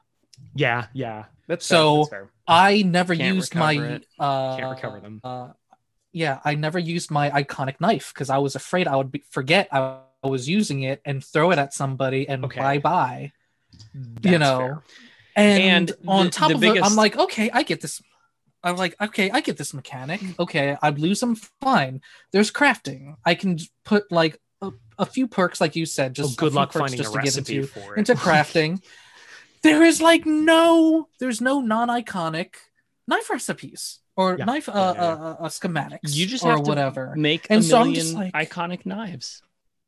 yeah, yeah. That's So- fair. That's fair. I never Can't used my it. uh Can't recover them. Uh, yeah, I never used my iconic knife because I was afraid I would be, forget I was using it and throw it at somebody and Okay. bye bye. That's know, fair. And, And on the- top the of it, I'm like, okay, I get this. I'm like, okay, I get this mechanic. Okay, I'd lose them fine. There's crafting. I can put like a, a few perks, like you said, Oh, just a good luck finding a just to get recipe into for it. into crafting. [LAUGHS] there is like no, there's no non-iconic knife recipes or Yeah, knife uh, yeah, yeah. Uh, uh, schematics. you just or have to whatever. make And a so million like- iconic knives.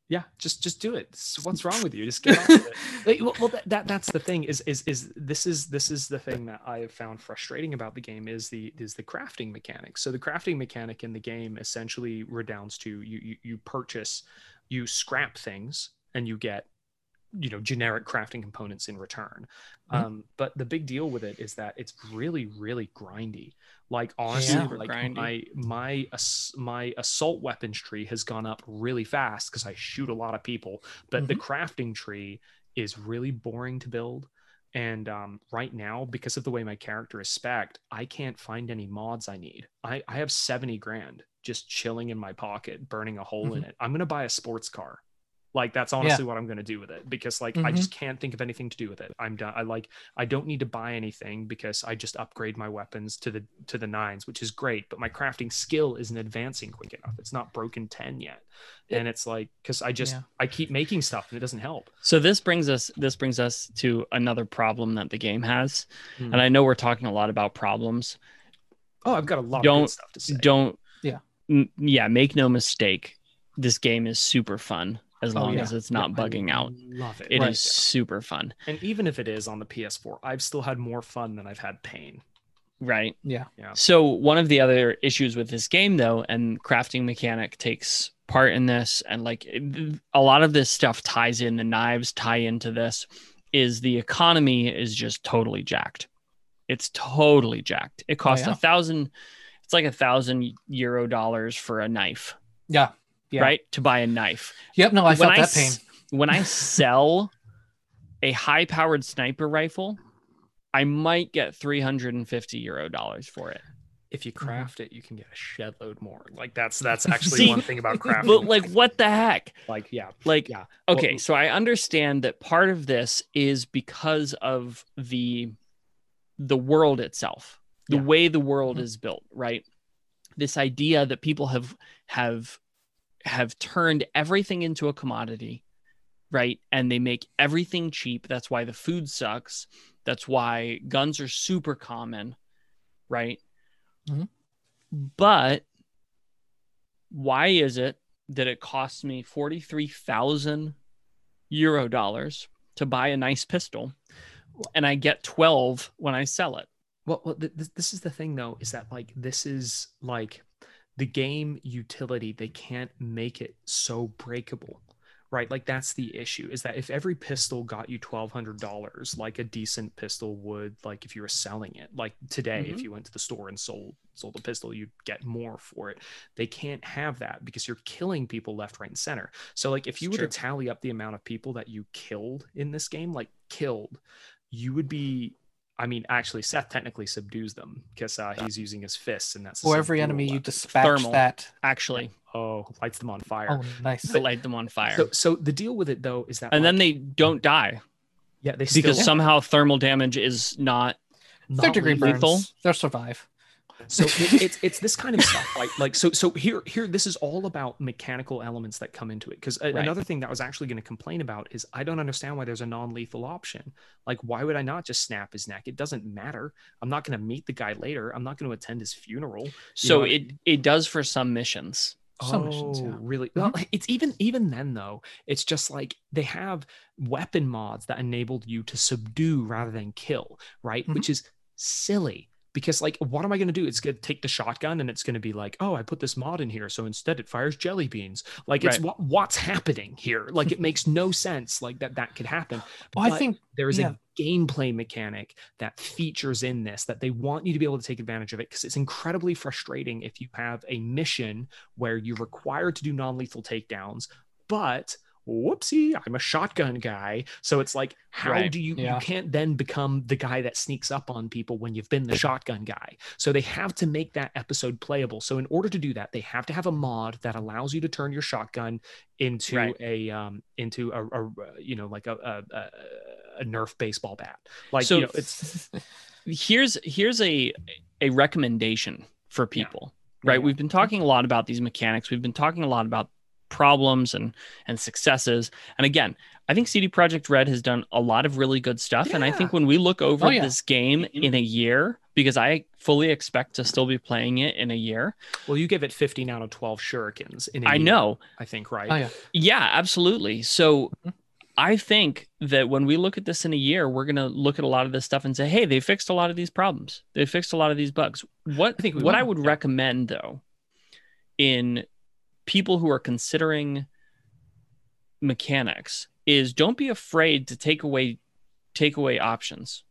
Yeah just just do it. What's wrong with you. Just get on with it. [LAUGHS] Like, well, well that, that that's the thing is is is this is this is the thing that i have found frustrating about the game is the is the crafting mechanic. So the crafting mechanic in the game essentially redounds to you you, you purchase you scrap things and you get you know generic crafting components in return Mhm. um but the big deal with it is that it's really really grindy like honestly Yeah. like Grindy. my my ass- my assault weapons tree has gone up really fast because i shoot a lot of people but the Mm-hmm. crafting tree is really boring to build and um, right now because of the way my character is spec'd i can't find any mods i need i, I have 70 grand just chilling in my pocket burning a hole in Mhm. it i'm going to buy a sports car like that's honestly what i'm going to do with it because like i Mhm. just can't think of anything to do with it i'm done i like i don't need to buy anything because i just upgrade my weapons to the to the nines which is great but my crafting skill isn't advancing quick enough it's not broken 10 yet and it's like because i just Yeah. i keep making stuff and it doesn't help So this brings us this brings us to another problem that the game has. Hmm. And I know we're talking a lot about problems. oh i've got a lot of Don't- good stuff to say Don't Yeah. m- yeah, make no mistake. This game is super fun as Oh, long yeah. as it's not Yeah, I bugging out. love it It is Right. super fun. and even if it is on the ps4 i've still had more fun than i've had pain Right. Yeah. Yeah. So one of the other issues with this game though, and crafting mechanic takes part in this, and like a lot of this stuff ties in, the knives tie into this, is the economy is just totally jacked. It's totally jacked. It oh, costs yeah. a thousand, it's like a thousand euro dollars for a knife, Yeah. Yeah. right? To buy a knife. Yep. No, I felt that s- pain. when I sell a high powered sniper rifle, I might get 350 euro dollars for it. if you Mhm. craft it you can get a shed load more like that's that's [LAUGHS] actually See, one thing about [LAUGHS] crafting But like, what the heck? like yeah Like, yeah okay, Well- so I understand that part of this is because of the the world itself, the Yeah. way the world Mhm. is built, right? This idea that people have have have turned everything into a commodity right? And they make everything cheap. That's why the food sucks. That's why guns are super common, right? Mhm. But why is it that it costs me 43,000 euro dollars to buy a nice pistol and I get 12 when I sell it? Well, well th- this is the thing though, is that like this is like the game utility. They can't make it so breakable, right? Like that's the issue. Is that if every pistol got you twelve hundred dollars, like a decent pistol would, like if you were selling it, like today, if Mhm. you went to the store and sold sold a pistol, you'd get more for it. They can't have that because you're killing people left, right, and center. So like if you It's were true. to tally up the amount of people that you killed in this game, like killed, you would be I mean, actually, Seth technically subdues them because uh, he's using his fists, and that's For every subdual enemy you dispatch Thermal. that. Actually, oh lights them on fire. Oh, nice. to light them on fire. So, so the deal with it though is that, and then they don't die yeah, they still because somehow thermal damage is not Third degree lethal. burns. lethal. They'll survive. So [LAUGHS] it, it's it's this kind of stuff right like so so here here this is all about mechanical elements that come into it because Right. another thing that i was actually going to complain about is i don't understand why there's a non-lethal option like why would i not just snap his neck it doesn't matter i'm not going to meet the guy later i'm not going to attend his funeral so know, it it does for some missions Some missions, Oh, yeah. really? Well, it's even even then though. It's just like they have weapon mods that enabled you to subdue rather than kill, right? Mhm. Which is silly because like, what am I going to do? It's going to take the shotgun and it's going to be like, oh, I put this mod in here, so instead it fires jelly beans. Like, it's Right. what what's happening here? Like, it makes no sense. Like that that could happen. Well, I think there is yeah. a gameplay mechanic that features in this that they want you to be able to take advantage of it because it's incredibly frustrating if you have a mission where you're required to do non-lethal takedowns but whoopsie i'm a shotgun guy so it's like how Right, do you yeah. you can't then become the guy that sneaks up on people when you've been the shotgun guy so they have to make that episode playable so in order to do that they have to have a mod that allows you to turn your shotgun into Right. a um into a, a you know like a a, a, a nerf baseball bat like So- you know it's [LAUGHS] here's here's a a recommendation for Yeah. people right Yeah. we've been talking a lot about these mechanics we've been talking a lot about problems and and successes and again i think CD Projekt Red has done a lot of really good stuff and i think when we look over Oh, yeah. this game in a year because i fully expect to still be playing it in a year well you give it 15 out of 12 shurikens in a i year, know i think right Oh yeah. yeah absolutely so Mhm. I think that when we look at this in a year, we're going to look at a lot of this stuff and say, "Hey, they fixed a lot of these problems. They fixed a lot of these bugs." What I think what will, I would yeah. recommend though, in people who are considering mechanics, is don't be afraid to take away take away options.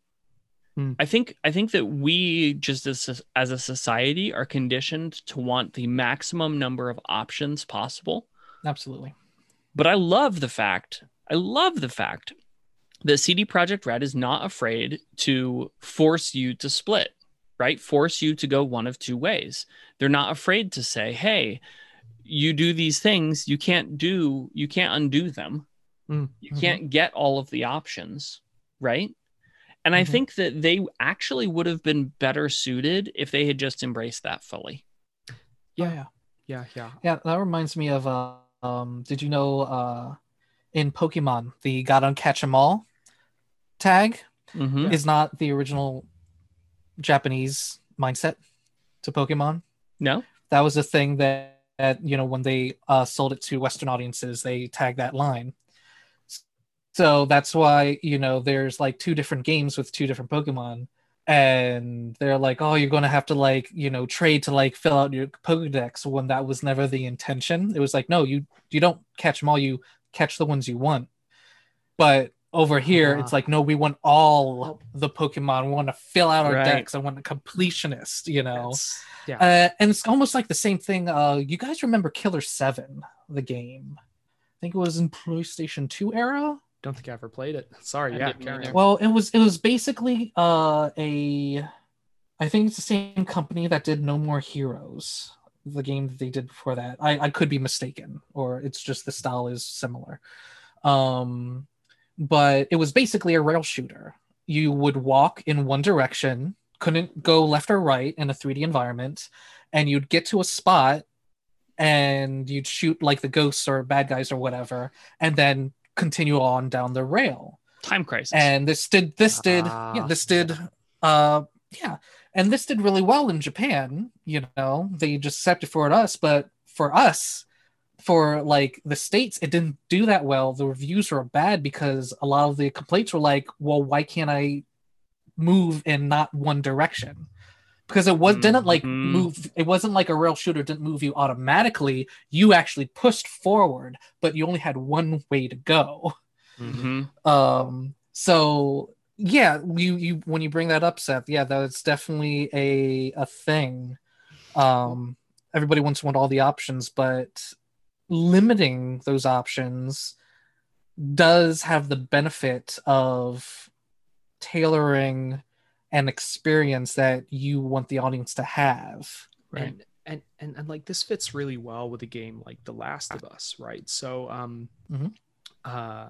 Hmm. I think I think that we just as as a society are conditioned to want the maximum number of options possible. Absolutely. But I love the fact, I love the fact that CD Projekt Red is not afraid to force you to split, right? Force you to go one of two ways. They're not afraid to say, hey, you do these things, you can't do, you can't undo them. Mm. You can't get all of the options, right? And I Mhm. think that they actually would have been better suited if they had just embraced that fully. Yeah. Oh, yeah. yeah yeah Yeah, that reminds me of uh, um did you know uh in Pokemon the gotta catch 'em all tag Mhm. is not the original Japanese mindset to Pokemon. No? That was a thing that, that you know when they uh sold it to Western audiences, they tagged that line. So that's why, you know, there's like two different games with two different Pokemon. And they're like, oh, you're gonna have to like, you know, trade to like fill out your Pokedex when that was never the intention. It was like, no, you you don't catch them all, you catch the ones you want. But over here, it's Ah. like, no, we want all the Pokemon. We want to fill out our Right. decks. I want a completionist, you know. That's- yeah Uh, and it's almost like the same thing. Uh, you guys remember Killer Seven, the game? I think it was in PlayStation Two era. don't think i ever played it sorry I yeah didn't carry either. on. Well, it was it was basically uh, a, I think it's the same company that did No More Heroes, the game that they did before that. I, I could be mistaken, or it's just the style is similar. Um, but it was basically a rail shooter. You would walk in one direction, couldn't go left or right in a 3D environment, and you'd get to a spot and you'd shoot like the ghosts or bad guys or whatever, and then continue on down the rail. Time crisis. And this did this did Ah, yeah this did uh yeah and this did really well in Japan. You know they just accepted for us, but for us for like the states it didn't do that well. The reviews were bad because a lot of the complaints were like well why can't i move in not one direction? Because it was didn't like Mhm. move it wasn't like a rail shooter didn't move you automatically. You actually pushed forward but you only had one way to go. Mhm. um so yeah you you when you bring that up seth yeah that's definitely a a thing. Um everybody wants to want all the options but limiting those options does have the benefit of tailoring an experience that you want the audience to have Right. and, and and and like this fits really well with a game like The Last of Us, right? So um Mhm. uh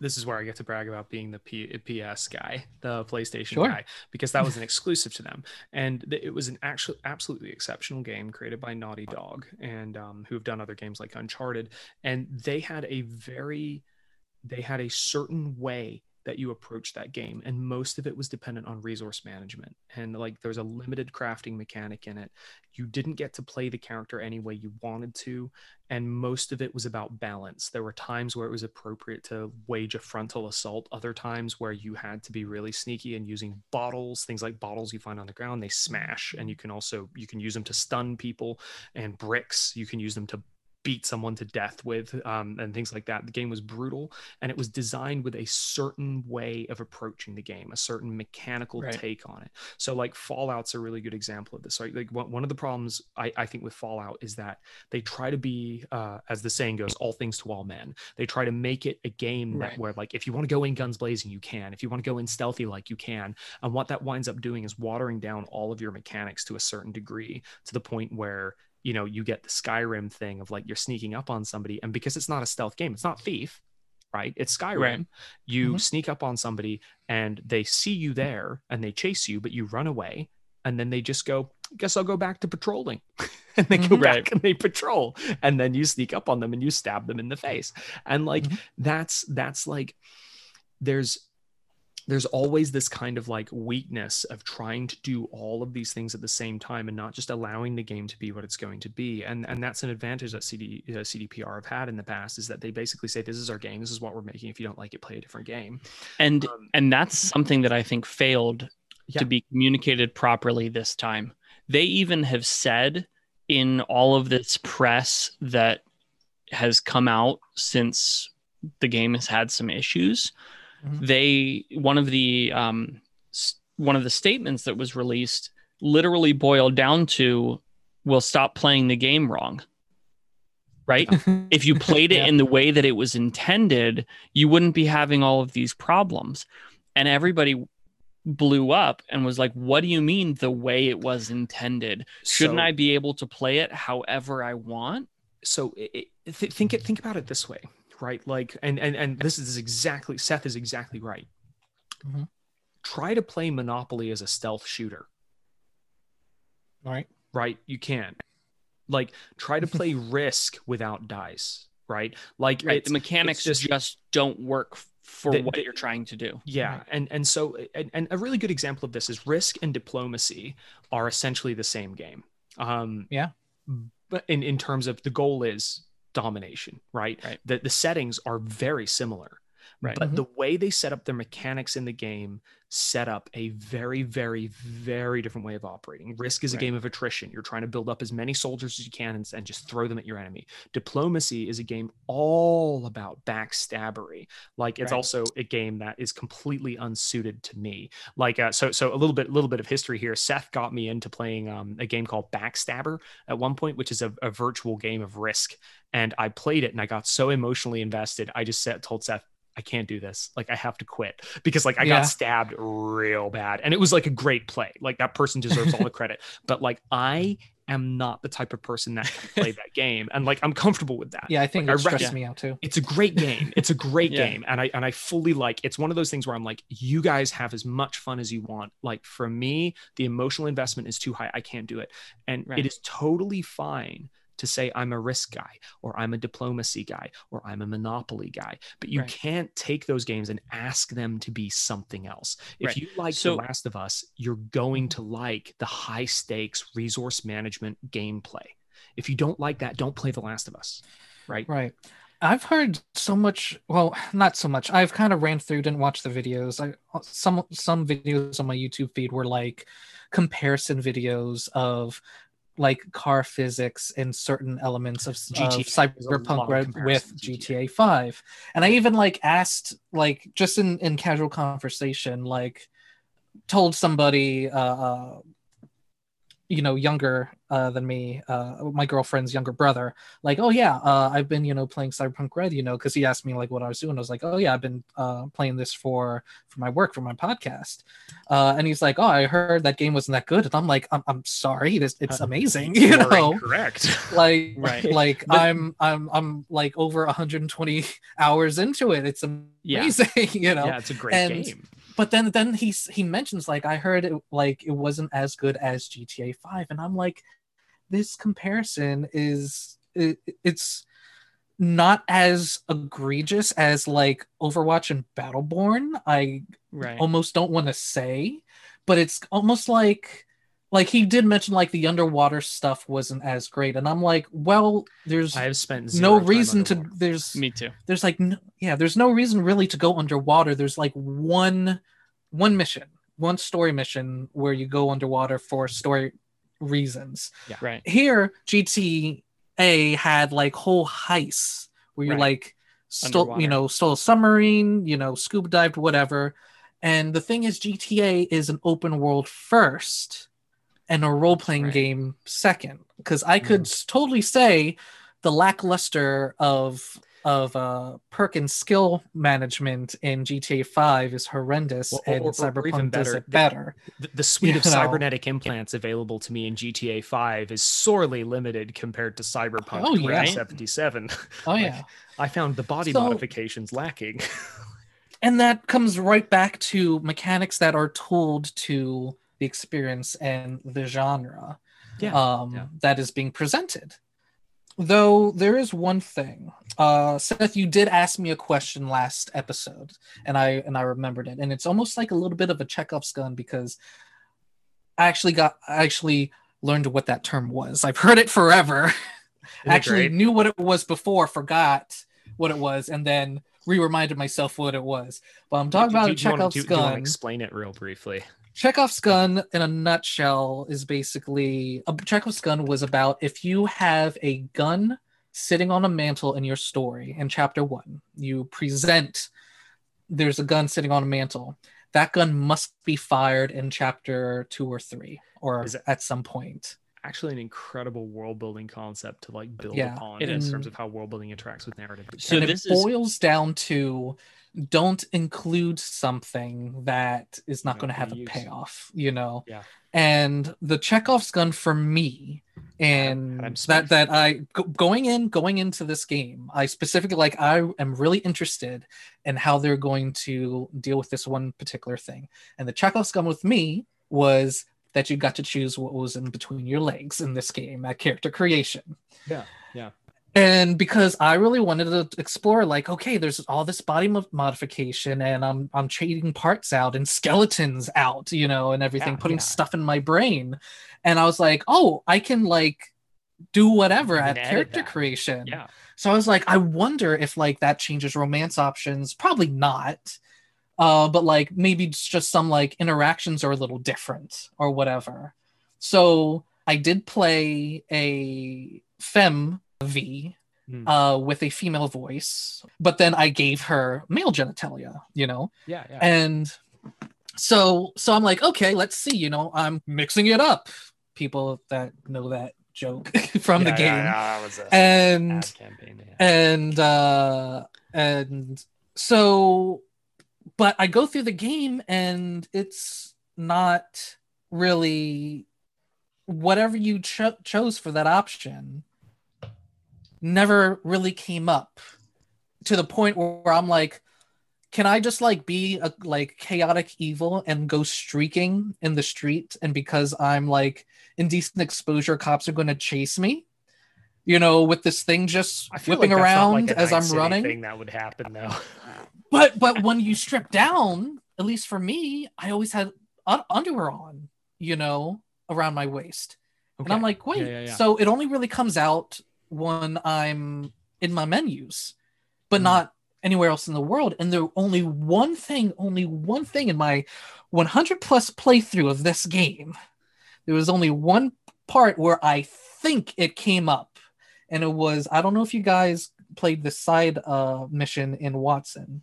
this is where I get to brag about being the P- PS guy, the PlayStation Sure. guy, because that was an exclusive to them, and th- it was an actual, absolutely exceptional game created by Naughty Dog, and um, who have done other games like Uncharted, and they had a very, they had a certain way that you approach that game and most of it was dependent on resource management. And like there's a limited crafting mechanic in it. You didn't get to play the character any way you wanted to and most of it was about balance. There were times where it was appropriate to wage a frontal assault. Other times where you had to be really sneaky and using bottles things like bottles you find on the ground they smash and you can also you can use them to stun people and bricks you can use them to beat someone to death with um, and things like that. The game was brutal and it was designed with a certain way of approaching the game a certain mechanical Right. take on it. So like fallout's a really good example of this. Right like one of the problems I, I think with fallout is that they try to be uh, as the saying goes all things to all men. They try to make it a game that Right. where like if you want to go in guns blazing you can. If you want to go in stealthy like you can. And what that winds up doing is watering down all of your mechanics to a certain degree to the point where you know you get the skyrim thing of like you're sneaking up on somebody and because it's not a stealth game it's not thief right it's skyrim Right. you Mhm. sneak up on somebody and they see you there and they chase you but you run away and then they just go guess i'll go back to patrolling [LAUGHS] and they go Mhm. back Right. and they patrol and then you sneak up on them and you stab them in the face and like Mhm. that's that's like there's there's always this kind of like weakness of trying to do all of these things at the same time and not just allowing the game to be what it's going to be and and that's an advantage that CD, uh, cdpr have had in the past is that they basically say this is our game this is what we're making if you don't like it play a different game And Um, and that's something that I think failed Yeah. to be communicated properly this time. They even have said in all of this press that has come out since the game has had some issues. Mhm. They one of the um, one of the statements that was released literally boiled down to, "We'll stop playing the game wrong." Right? [LAUGHS] if you played it Yeah. in the way that it was intended, you wouldn't be having all of these problems. And everybody blew up and was like, What do you mean the way it was intended? Shouldn't So- I be able to play it however I want? so it, it- th- think it think about it this way right like and and and this is exactly seth is exactly right Mhm. try to play monopoly as a stealth shooter all right right you can like try to play [LAUGHS] risk without dice right like Right. The mechanics it's just, don't work for The- what the- you're trying to do. Yeah, Right. and and so and, and a really good example of this is risk and diplomacy are essentially the same game. Um, Yeah. but in in terms of the goal is domination, right? Right. The the settings are very similar, Right. but Mhm. the way they set up their mechanics in the game set up a very very very different way of operating. Risk is a Right. game of attrition. You're trying to build up as many soldiers as you can and, and just throw them at your enemy. Diplomacy is a game all about backstabbery like it's Right. also a game that is completely unsuited to me like uh, so so a little bit a little bit of history here seth got me into playing um, a game called Backstabbr at one point which is a, a virtual game of risk and i played it and i got so emotionally invested i just said told seth I can't do this. Like I have to quit because like I Yeah. got stabbed real bad. And it was like a great play. Like that person deserves all the [LAUGHS] credit. But like I am not the type of person that can play that [LAUGHS] game. And like I'm comfortable with that yeah i think Like, I it stressed reckon- me out too it's a great game. It's a great [LAUGHS] Yeah. game, and I and I fully like. It's one of those things where I'm like, you guys have as much fun as you want. Like for me, the emotional investment is too high. I can't do it, and Right. it is totally fine to say I'm a risk guy or I'm a diplomacy guy or I'm a monopoly guy. But you Right. can't take those games and ask them to be something else. If Right. you like So- The Last of Us, you're going mm-hmm. to like the high stakes resource management gameplay. If you don't like that, don't play The Last of Us. Right. Right. I've heard so much. Well, not so much. I've kind of ran through, didn't watch the videos. I uh, some some videos on my YouTube feed were like comparison videos of like car physics and certain elements of, GTA. of There's a lot Cyberpunk with GTA. GTA 5. And I even like asked like just in in casual conversation like told somebody uh, uh you know younger uh than me uh my girlfriend's younger brother like oh yeah uh i've been you know playing cyberpunk red you know because he asked me like what i was doing i was like oh yeah i've been uh playing this for for my work for my podcast uh and he's like oh i heard that game wasn't that good and i'm like i'm, I'm sorry it's, it's Uh, amazing [LAUGHS] you know correct [LAUGHS] like [LAUGHS] Right. like But- i'm i'm i'm like over 120 hours into it it's Yeah. amazing you know yeah, it's a great and- game. But then then he he mentions like I heard it like it wasn't as good as GTA 5 and I'm like this comparison is it, it's not as egregious as like Overwatch and Battleborn I Right. almost don't want to say but it's almost like like he did mention like the underwater stuff wasn't as great and I'm like well there's I have spent no zero time reason to there's Me too. there's like no, yeah there's no reason really to go underwater there's like one one mission one story mission where you go underwater for story reasons Right. here gta had like whole heists where you Right. like stole Underwater. you know stole a submarine you know scuba dived whatever and the thing is gta is an open world first and a role-playing Right. game second because i could s- totally say the lackluster of of uh Perkins skill management in GTA 5 is horrendous Well, or- and or- or Cyberpunk even does better, it better. The, the suite You of know. cybernetic implants available to me in GTA 5 is sorely limited compared to Cyberpunk Oh, yeah. 2077. [LAUGHS] Oh Like, yeah. I found the body So- modifications lacking. [LAUGHS] And that comes right back to mechanics that are told to the experience and the genre Yeah, um, yeah. that is being presented. Though there is one thing, uh, Seth, you did ask me a question last episode, and I and I remembered it, and it's almost like a little bit of a Chekhov's gun because I actually got I actually learned what that term was. I've heard it forever. [LAUGHS] It actually great? knew what it was before, forgot what it was, and then re-reminded myself what it was. But I'm talking Do- about do- a do you wanna- Chekhov's do- do you gun. explain it real briefly. Chekhov's gun, in a nutshell, is basically a Chekhov's gun was about if you have a gun sitting on a mantle in your story in chapter one, you present there's a gun sitting on a mantle. That gun must be fired in chapter two or three, or it- at some point. Actually, an incredible world building concept to like build Yeah, upon in is. terms of how world building interacts with narrative. So and this it is- boils down to don't include something that is not Not going to have a use. payoff, you know. Yeah. And the Chekhov's gun for me, and Adam that that I go, going in going into this game, I specifically like I am really interested in how they're going to deal with this one particular thing. And the Chekhov's gun with me was that you got to choose what was in between your legs in this game at character creation Yeah, yeah. and because I really wanted to explore, like, okay, there's all this body mo- modification, and I'm I'm trading parts out and skeletons out, you know, and everything, Yeah, putting yeah. stuff in my brain, and I was like, oh, I can like do whatever at character that. creation. Yeah. So I was like, I wonder if like that changes romance options. Probably not. Uh, but like maybe it's just some like interactions are a little different or whatever. So I did play a fem V Hmm. uh, with a female voice, but then I gave her male genitalia, you know, Yeah, yeah. and so so I'm like, okay, let's see, you know, I'm mixing it up. People that know that joke [LAUGHS] from the game, yeah, yeah, that was a and campaign. Yeah. and uh and so but i go through the game and it's not really whatever you cho- chose for that option never really came up to the point where i'm like can i just like be a like chaotic evil and go streaking in the street and because i'm like indecent exposure cops are going to chase me you know, with this thing just whipping like around like as I'm running. Thing that would happen though. But but when you strip down, at least for me, I always had un- underwear on, you know, around my waist. And I'm like, wait, Yeah, yeah, yeah. so it only really comes out when I'm in my menus, but Mm. not anywhere else in the world. And there only one thing, only one thing in my 100 plus playthrough of this game. There was only one part where I think it came up, and it was I don't know if you guys played the side uh, mission in Watson.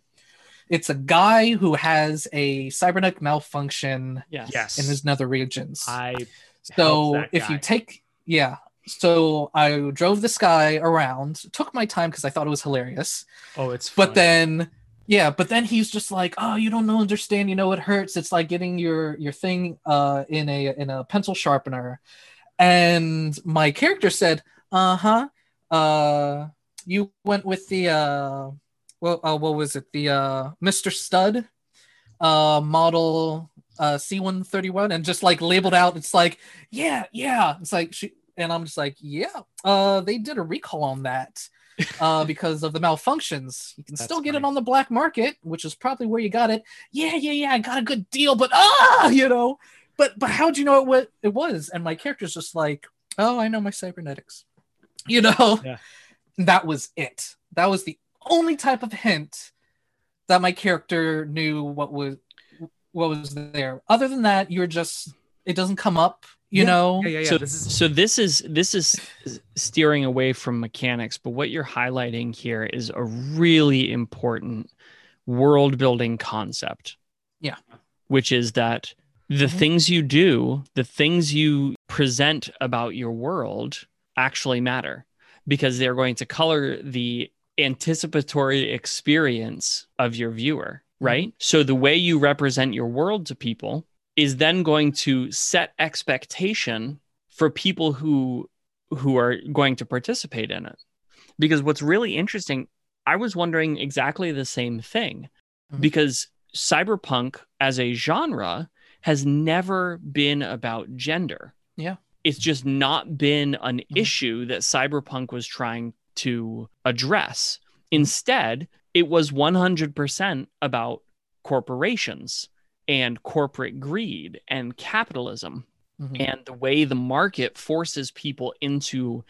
It's a guy who has a cybernetic malfunction Yes. Yes. in his nether regions. I so helped that if you take yeah so i drove this guy around took my time because i thought it was hilarious. Oh it's but then yeah but then he's just like oh you don't know understand you know it hurts. It's like getting your your thing uh in a in a pencil sharpener. And my character said uh-huh uh you went with the uh well uh, what was it? The uh mr stud uh model uh c131 and just like labeled out. It's like yeah yeah. It's like she and i'm just like yeah uh they did a recall on that uh [LAUGHS] because of the malfunctions. You can That's still get it on the black market which is probably where you got it. Yeah yeah yeah i got a good deal but ah you know but but how'd you know it what it was? And my character's just like oh i know my cybernetics you know [LAUGHS] Yeah. that was it that was the only type of hint that my character knew what was what was there other than that you're just it doesn't come up you Yeah. know yeah, yeah, yeah. so this is so this is this is steering away from mechanics but what you're highlighting here is a really important world building concept Yeah. which is that the Mhm. things you do the things you present about your world actually matter because they're going to color the anticipatory experience of your viewer right so the way you represent your world to people is then going to set expectation for people who who are going to participate in it because what's really interesting i was wondering exactly the same thing Mhm. because cyberpunk as a genre has never been about gender Yeah. It's just not been an Mhm. issue that cyberpunk was trying to address instead it was 100% about corporations and corporate greed and capitalism Mhm. and the way the market forces people into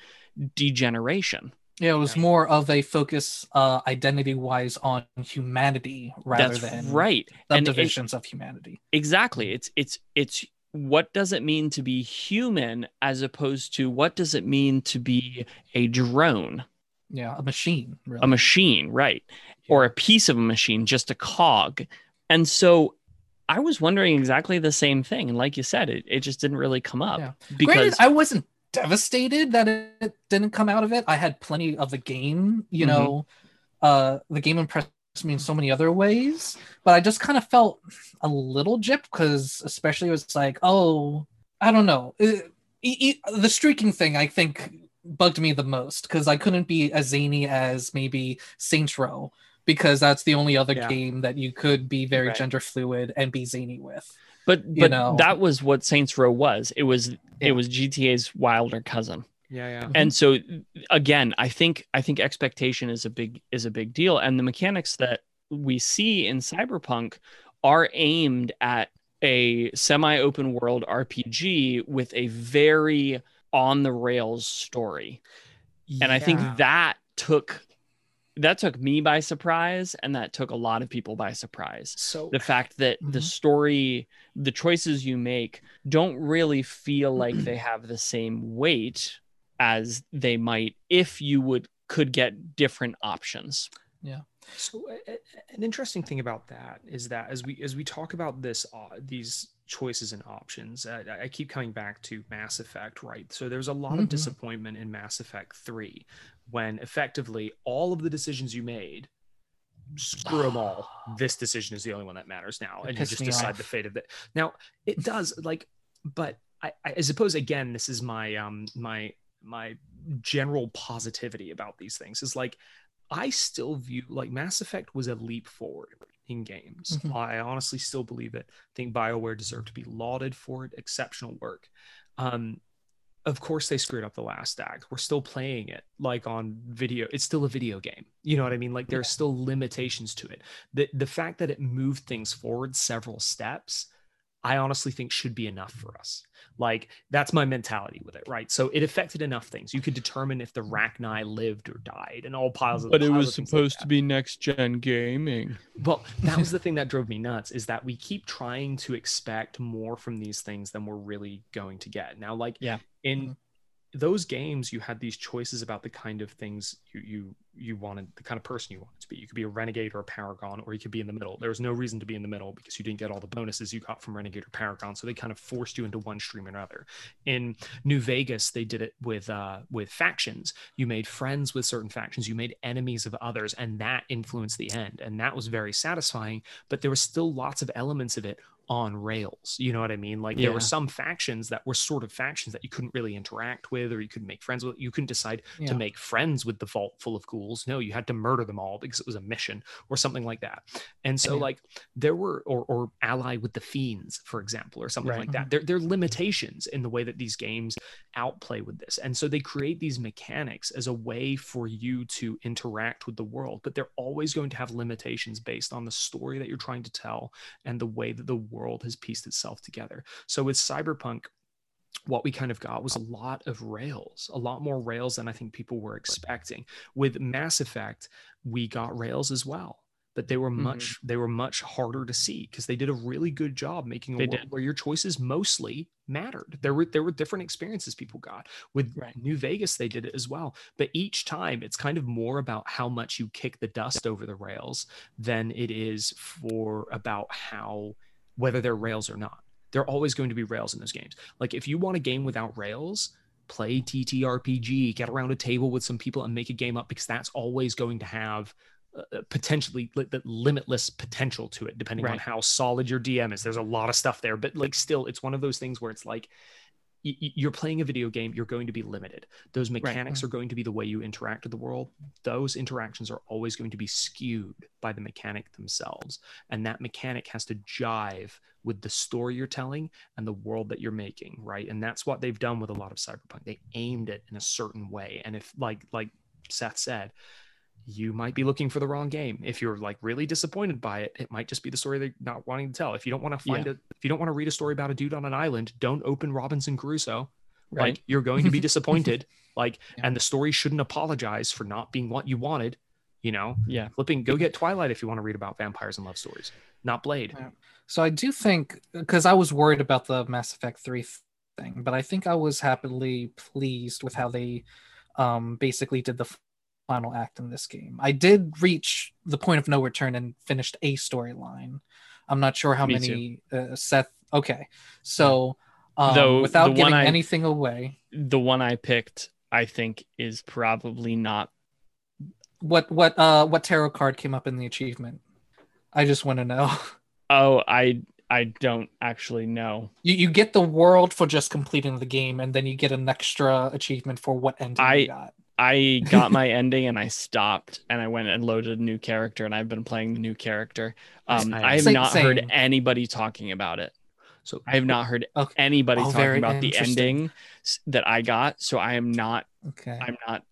degeneration. yeah it was Yeah. more of a focus uh identity wise on humanity rather That's than right. And it- of humanity exactly. It's it's it's what does it mean to be human as opposed to what does it mean to be a drone, yeah a machine really a machine, right? Or a piece of a machine, just a cog. And so I was wondering exactly the same thing. And like you said, it, it just didn't really come up Yeah. because Granted, I wasn't devastated that it didn't come out of it. I had plenty of the game, you Mhm. know, uh, the game impressed me in so many other ways, but I just kind of felt a little gypped because, especially, it was like, oh, I don't know. It- e- e- the streaking thing, I think, bugged me the most because I couldn't be as zany as maybe Saints Row because that's the only other Yeah. game that you could be very Right. gender fluid and be zany with. but you but know. that was what Saints Row was. It was Yeah. it was GTA's wilder cousin. Yeah, yeah. And so again i think i think expectation is a big is a big deal and the mechanics that we see in cyberpunk are aimed at a semi-open world rpg with a very on the rails story and i think that took that took me by surprise and that took a lot of people by surprise so the fact that the Mhm. story the choices you make don't really feel like [CLEARS THROAT] they have the same weight as they might if you would could get different options Yeah. So a- a- an interesting thing about that is that as we as we talk about this uh, these choices and options, uh, I- keep coming back to Mass Effect, right? So there's a lot of Mhm. disappointment in Mass Effect 3 when effectively all of the decisions you made screw them all. [SIGHS] This decision is the only one that matters now, It and you just decide off. the fate of it. Now it does like, but I, I suppose again, this is my um my my general positivity about these things is like I still view like Mass Effect was a leap forward in games. Mhm. I honestly still believe it. I think BioWare deserved to be lauded for it. Exceptional work. Um, of course they screwed up the last act. We're still playing it like on video. It's still a video game. You know what I mean? Like there's still limitations to it. The the fact that it moved things forward several steps, I honestly think should be enough for us. Like that's my mentality with it, right? So it affected enough things. You could determine if the Rachni lived or died, and all piles of. But it piles was of things like supposed to be next gen gaming. Well, that was the [LAUGHS] thing that drove me nuts is that we keep trying to expect more from these things than we're really going to get. Now, like Yeah. in Mhm. Those games, you had these choices about the kind of things you you you wanted, the kind of person you wanted to be. You could be a renegade or a paragon, or you could be in the middle. There was no reason to be in the middle because you didn't get all the bonuses you got from renegade or paragon. So they kind of forced you into one stream or another. In New Vegas, they did it with uh with factions. You made friends with certain factions, you made enemies of others, and that influenced the end. And that was very satisfying. But there was still lots of elements of it on rails. You know what I mean? Like there were some factions that were sort of factions that you couldn't really interact with, or you couldn't make friends with. You couldn't decide Yeah. to make friends with the vault full of ghouls. No, you had to murder them all because it was a mission or something like that. And so, Yeah. like, there were, or, or ally with the fiends, for example, or something Right. like that. Mm-hmm. There, there are limitations in the way that these games outplay with this. And so they create these mechanics as a way for you to interact with the world, but they're always going to have limitations based on the story that you're trying to tell and the way that the world has pieced itself together. So with Cyberpunk, what we kind of got was a lot of rails, a lot more rails than I think people were expecting. With Mass Effect, we got rails as well, but they were much mm-hmm. they were much harder to see because they did a really good job making a They world did. where your choices mostly mattered. There were there were different experiences people got. With Right. New Vegas, they did it as well, but each time it's kind of more about how much you kick the dust over the rails than it is for about how whether they're rails or not. They're always going to be rails in those games. Like if you want a game without rails, play TTRPG, get around a table with some people and make a game up because that's always going to have uh, potentially li- the limitless potential to it depending on how solid your DM is. There's a lot of stuff there, but like still it's one of those things where it's like you're playing a video game, you're going to be limited. Those mechanics mm-hmm. are going to be the way you interact with the world. Those interactions are always going to be skewed by the mechanic themselves. And that mechanic has to jive with the story you're telling and the world that you're making, right? And that's what they've done with a lot of cyberpunk. They aimed it in a certain way. And if like like Seth said, you might be looking for the wrong game. If you're like really disappointed by it, it might just be the story they're not wanting to tell. If you don't want to find Yeah. it, if you don't want to read a story about a dude on an island, don't open Robinson Crusoe. Right. Like you're going to be [LAUGHS] disappointed. like, Yeah. and the story shouldn't apologize for not being what you wanted. You know, yeah. flipping, go get Twilight if you want to read about vampires and love stories, not Blade. Yeah. So I do think because I was worried about the Mass Effect 3 thing, but I think I was happily pleased with how they um, basically did the final act in this game. I did reach the point of no return and finished a storyline. I'm not sure how Me many uh, Seth. Okay, so um, Though without giving I- anything away, The one I picked, I think, is probably not. what what uh what tarot card came up in the achievement? I just want to know. [LAUGHS] Oh, I I don't actually know. You, you get the world for just completing the game, and then you get an extra achievement for what ending I- you got. I got [LAUGHS] my ending and I stopped and I went and loaded a new character and I've been playing the new character. Um, I- I have Same- not heard anybody talking about it. So I have not heard Okay. anybody Oh, talking about the ending that I got. So I am not. Okay. I'm not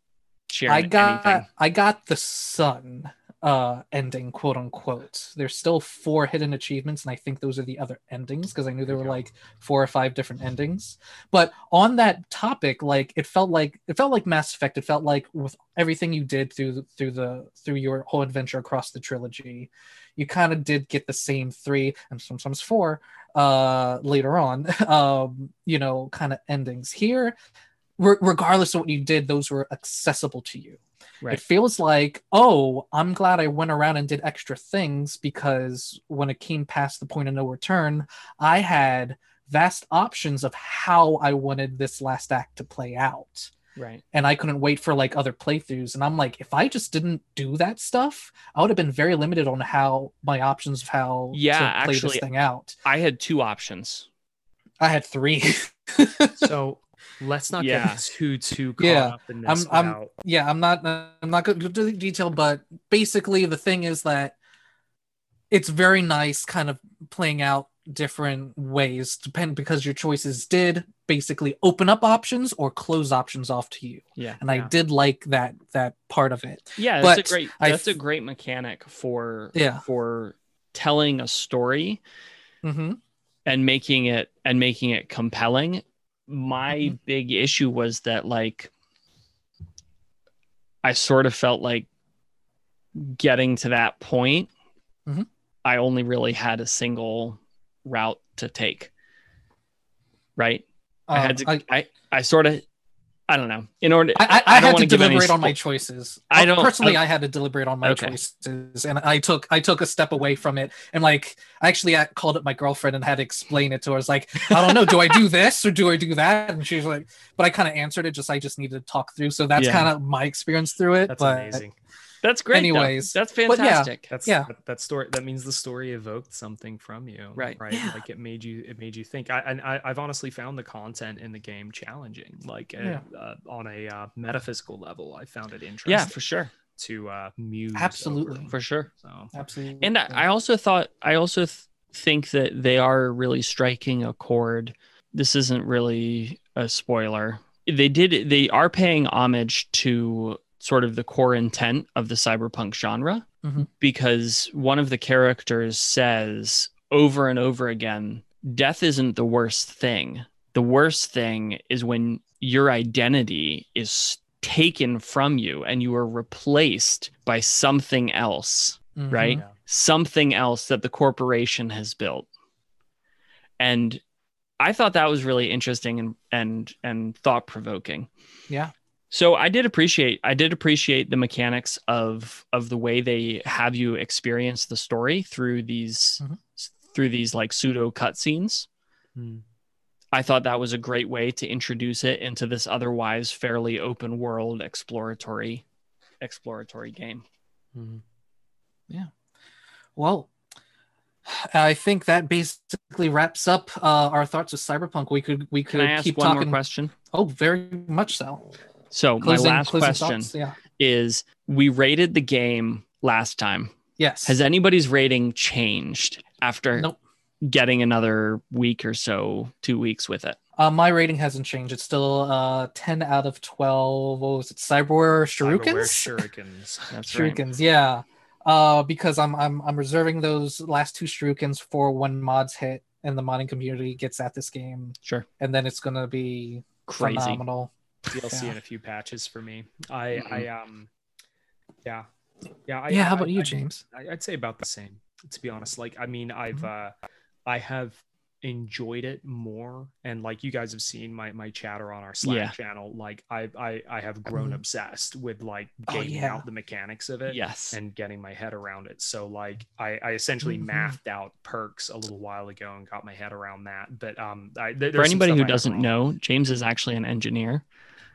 sharing I got anything. I got the sun uh ending quote unquote. There's still four hidden achievements, and I think those are the other endings because I knew there were like four or five different endings. But on that topic, like it felt like it felt like Mass Effect. It felt like with everything you did through through the through your whole adventure across the trilogy, you kind of did get the same three and sometimes four uh later on [LAUGHS] um you know kind of endings here re- regardless of what you did those were accessible to you Right. it feels like oh i'm glad i went around and did extra things because when it came past the point of no return i had vast options of how i wanted this last act to play out Right. and i couldn't wait for like other playthroughs and i'm like if i just didn't do that stuff i would have been very limited on how my options of how Yeah, to play actually- this thing out I had two options. i had three [LAUGHS] so let's not Yeah. get too too caught Yeah. up in this. I'm- I'm- yeah i'm not i'm not going to do the detail but basically the thing is that it's very nice kind of playing out different ways depend because your choices did basically open up options or close options off to you Yeah. and i did like that that part of it Yeah, that's a great that's a f- great mechanic for Yeah. for telling a story mm-hmm. and making it and making it compelling. My Mhm. big issue was that like I sort of felt like getting to that point, Mhm. I only really had a single route to take. Right? I had to Um, I, I, I sort of I don't know. In order I, I, I, don't had to wanna deliberate on my choices. I don't- personally. I- I, had to deliberate on my Okay. choices, and I took I took a step away from it, and like I actually uh, called up my girlfriend and had to explain it to her. I was like, I don't know, do I do this or do I do that? And she was like, but I kind of answered it. Just I just needed to talk through. So that's Yeah. kind of my experience through it. That's but amazing. That's great. though. Anyways, that's but yeah. fantastic. That's Yeah. That, that story. That means the story evoked something from you, Right. Right. Yeah. Like it made you. It made you think. I and I, I've honestly found the content in the game challenging. Like uh, Yeah. uh, on a uh, metaphysical level, I found it interesting. Yeah, for sure. to uh, muse. Absolutely. over. For sure. So absolutely. And I I also thought, I also th- think that they are really striking a chord. This isn't really a spoiler. They did, they are paying homage to sort of the core intent of the cyberpunk genre Mhm. because one of the characters says over and over again, death isn't the worst thing. The worst thing is when your identity is taken from you and you are replaced by something else Mhm. right? Yeah. Something else that the corporation has built. And I thought that was really interesting and and and thought provoking. Yeah. So I did appreciate I did appreciate the mechanics of of the way they have you experience the story through these Mhm. through these like pseudo cutscenes. Hmm. I thought that was a great way to introduce it into this otherwise fairly open world exploratory exploratory game. Hmm. Well, I think that basically wraps up uh, our thoughts of Cyberpunk. We could we could Can I ask keep one talking. more question? Oh, very much so. So Closing, my last question thoughts? Yeah. is we rated the game last time. Yes. Has anybody's rating changed after Nope. getting another week or so, two weeks with it? Uh, my rating hasn't changed. It's still uh, 10 out of 12. What was it? Cyberware Cyberware Shurikens? Shurikens. [LAUGHS] That's right. Shurikens, yeah. Uh, because I'm I'm I'm reserving those last two Shurikens for when mods hit and the modding community gets at this game, Sure. and then it's gonna be Crazy. phenomenal. DLC Yeah. and a few patches for me. I I um yeah. Yeah, I, yeah. How I- about you, James? I- I'd say about the same, to be honest. Like, I mean, I've Mm-hmm. uh, I have enjoyed it more, and like you guys have seen my my chatter on our Slack Yeah. channel. Like, I I I have grown Mhm. obsessed with like Oh, yeah. out the mechanics of it. Yes. And getting my head around it. So like I, I essentially Mhm. mathed out perks a little while ago and got my head around that. But um I, there- For anybody who I doesn't know, James is actually an engineer,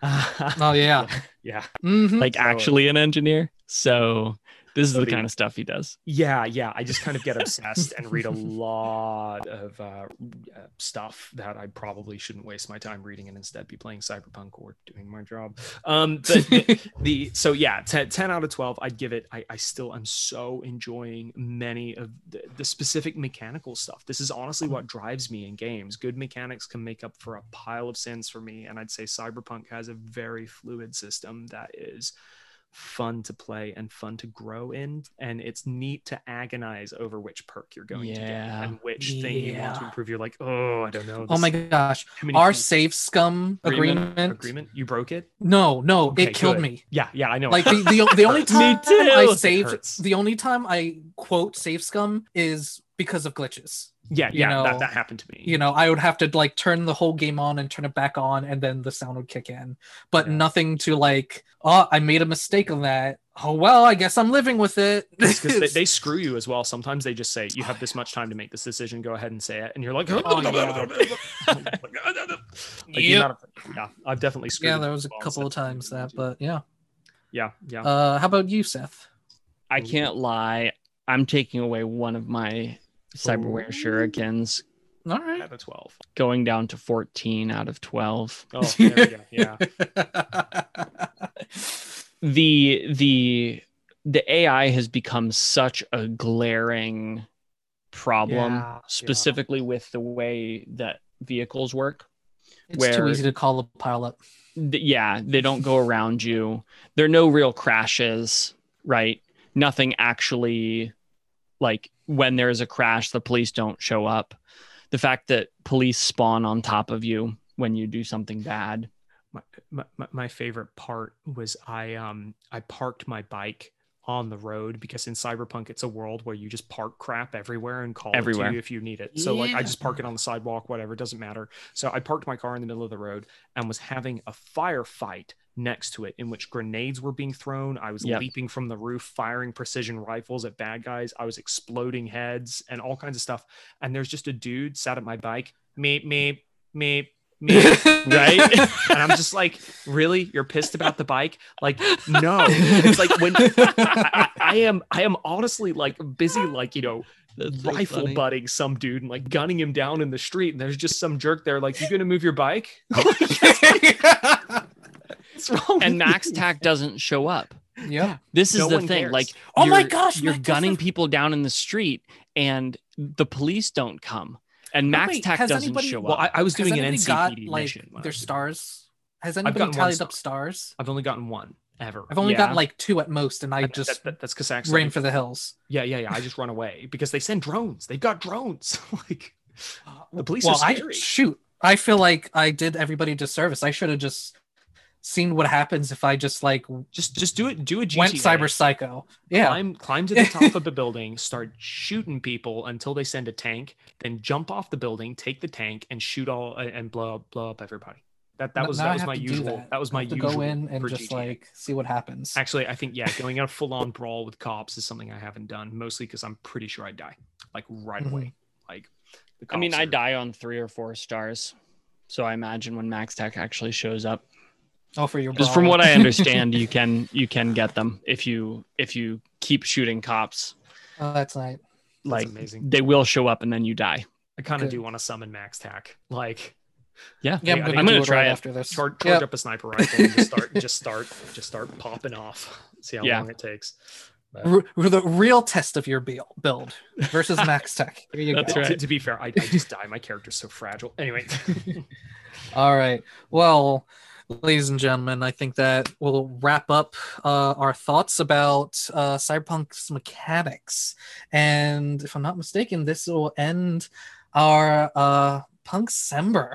Oh yeah. [LAUGHS] yeah. Mhm. like So- actually an engineer. So this is the the- kind of stuff he does. Yeah, yeah. I just kind of get [LAUGHS] obsessed and read a lot of uh, uh, stuff that I probably shouldn't waste my time reading and instead be playing Cyberpunk or doing my job. Um, but the [LAUGHS] so yeah, 10, 10 out of twelve. I'd give it. I, I still am so enjoying many of the, the specific mechanical stuff. This is honestly what drives me in games. Good mechanics can make up for a pile of sins for me, and I'd say Cyberpunk has a very fluid system that is fun to play and fun to grow in and it's neat to agonize over which perk you're going to get and which thing you want to improve you're like oh i don't know oh my gosh. Our things." save scum agreement. agreement you broke it No, no, Okay, it killed good. me. yeah yeah i know Like the, the, the only [LAUGHS] time. I saved the only time I quote save scum is because of glitches. Yeah you yeah know, that, that happened to me You know, I would have to like turn the whole game on and turn it back on and then the sound would kick in. But Yeah. nothing to like, oh, I made a mistake on that. Oh well, I guess I'm living with it. because they, they [LAUGHS] screw you as well sometimes they just say you have this much time to make this decision go ahead and say it and you're like Oh, [LAUGHS] yeah. Like, Yep. amount yeah i've definitely screwed yeah, there was a well, couple of times that, but yeah. yeah yeah Uh, how about you, Seth? I can't lie. I'm taking away one of my cyberware Ooh. shurikens, All right. out of 12 going down to 14 out of 12. oh there we go yeah [LAUGHS] the the the AI has become such a glaring problem Yeah, yeah. specifically with the way that vehicles work. It's too easy to call a pilot. Th- yeah, they don't go around you. There are no real crashes, right? Nothing actually like when there's a crash, the police don't show up. The fact that police spawn on top of you when you do something bad. my, my, my favorite part was I um I parked my bike on the road because in Cyberpunk it's a world where you just park crap everywhere and call it to you if you need it. So like I just park it on the sidewalk, whatever, it doesn't matter. So I parked my car in the middle of the road and was having a firefight next to it in which grenades were being thrown. I was Yep. leaping from the roof, firing precision rifles at bad guys. I was exploding heads and all kinds of stuff. And there's just a dude sat at my bike, me, me, me, me, right? and I'm just like, really? You're pissed about the bike? Like, no. It's like when [LAUGHS] I, I, I am, I am honestly like busy, like you know, rifle butting some dude and like gunning him down in the street, and there's just some jerk there, like, you gonna move your bike? [LAUGHS] [LAUGHS] What's wrong? And Max you? Tack doesn't show up. yeah. This is No the thing. cares. Like, Oh my you're- gosh, you're Max, gunning that's a- people down in the street, and the police don't come, and Max wait, Tack doesn't anybody- show Well, up. I, I was Has doing an anybody got, NCPD like mission. their was doing it. stars? Has anybody one tallied star. up stars? I've only gotten one ever. I've only Yeah. gotten like two at most, and I That- just that- that- that's because I ran for the hills. Yeah, yeah, yeah. I just run away because they send drones. They've got drones. [LAUGHS] like [GASPS] The police are well, I shoot. I feel like I did everybody a disservice. I should have just seen what happens if I just like just just do it. Do a GTA. went cyber psycho. Yeah, Climb climb to the top of a [LAUGHS] building, start shooting people until they send a tank, then jump off the building, take the tank, and shoot all and blow up blow up everybody. That that N- was that was my usual. that. That. was my have to usual go in and just GTA. like see what happens. Actually, I think yeah, going out [LAUGHS] full on brawl with cops is something I haven't done. Mostly because I'm pretty sure I'd die like right Mhm. away. Like the I mean, cops I die on three or four stars, so I imagine when MaxTac actually shows up, oh, for your just from what I understand, you [LAUGHS] can you can get them if you if you keep shooting cops. Oh, that's nice. That's Like amazing. they will show up and then you die. I kind of do want to summon MaxTac. Like Yeah, Yeah, I I'm gonna, I'm gonna try right it. after this. charge, charge Yep. up a sniper rifle and just start just start just start popping off. See how Yeah. long it takes. R- r- the real test of your build build versus [LAUGHS] MaxTac. There you That's go. right. To, to be fair, I, I just die. My character's so fragile. Anyway, [LAUGHS] All right. Well, ladies and gentlemen, I think that will wrap up uh, our thoughts about uh, Cyberpunk's mechanics. And if I'm not mistaken, this will end our uh, Punkcember.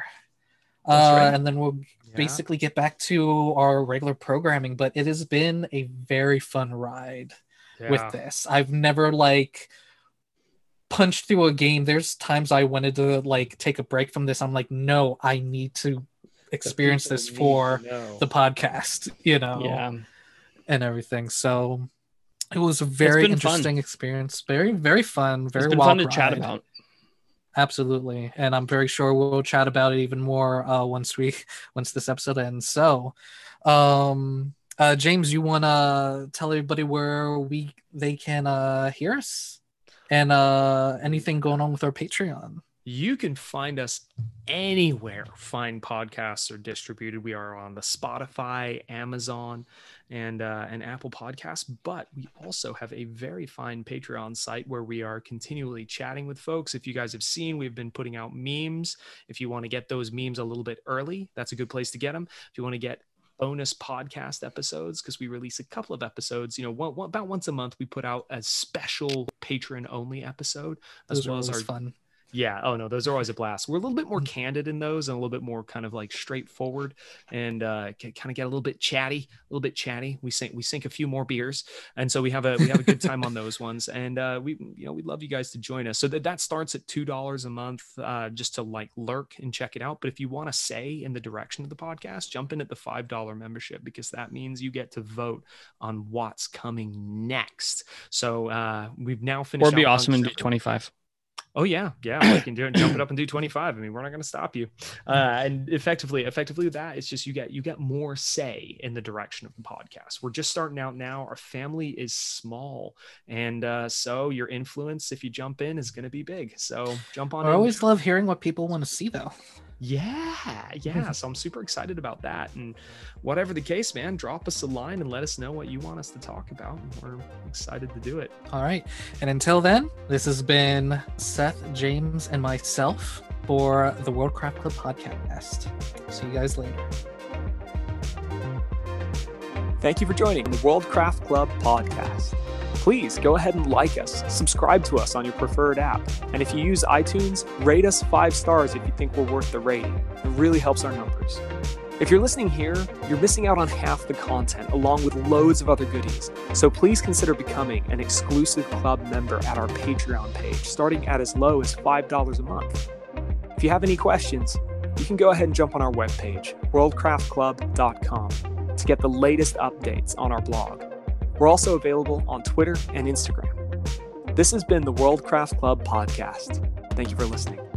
Uh, right. And then we'll basically get back to our regular programming. But it has been a very fun ride with this. I've never like punched through a game. There's times I wanted to like take a break from this. I'm like, no, I need to experience this for the podcast, you know, yeah. and everything. So it was a very been fun. interesting experience. Very, very fun. Very It's been wild fun to chat about. Absolutely, and I'm very sure we'll chat about it even more uh, once we [LAUGHS] once this episode ends. So, um, uh, James, you want to tell everybody where we they can uh, hear us and uh, anything going on with our Patreon? You can find us anywhere fine podcasts are distributed. We are on the Spotify, Amazon, and uh, and Apple Podcasts. But we also have a very fine Patreon site where we are continually chatting with folks. If you guys have seen, we've been putting out memes. If you want to get those memes a little bit early, that's a good place to get them. If you want to get bonus podcast episodes because we release a couple of episodes you know one, one, about once a month we put out a special patron only episode as Those well as our fun. Yeah. Oh no, those are always a blast. We're a little bit more Mm. candid in those and a little bit more kind of like straightforward and uh kind of get a little bit chatty, a little bit chatty. We sink we sink a few more beers. And so we have a we have a good time on those ones. And uh we you know we'd love you guys to join us. So that that starts at two dollars a month uh just to like lurk and check it out. But if you want to say in the direction of the podcast, jump in at the five dollar membership because that means you get to vote on what's coming next. So uh we've now finished Or be awesome and do 25. Oh yeah, yeah, we can do it. Jump it up and do 25. I mean, we're not going to stop you. Uh, and effectively, effectively, with that it's just you get you get more say in the direction of the podcast. We're just starting out now. Our family is small, and uh, so your influence, if you jump in, is going to be big. So jump on. I in. always love hearing what people want to see, though. Yeah, yeah. Mm-hmm. so I'm super excited about that. And whatever the case, man, drop us a line and let us know what you want us to talk about. We're excited to do it. All right. And until then, this has been Seth, James, and myself for the World Craft Club podcast. See you guys later. Thank you for joining the World Craft Club podcast. Please go ahead and like us, subscribe to us on your preferred app, and if you use iTunes, rate us five stars if you think we're worth the rating. It really helps our numbers. If you're listening here, you're missing out on half the content along with loads of other goodies. So please consider becoming an exclusive club member at our Patreon page, starting at as low as $5 a month. If you have any questions, you can go ahead and jump on our webpage, worldcraftclub.com, to get the latest updates on our blog. We're also available on Twitter and Instagram. This has been the World Craft Club podcast. Thank you for listening.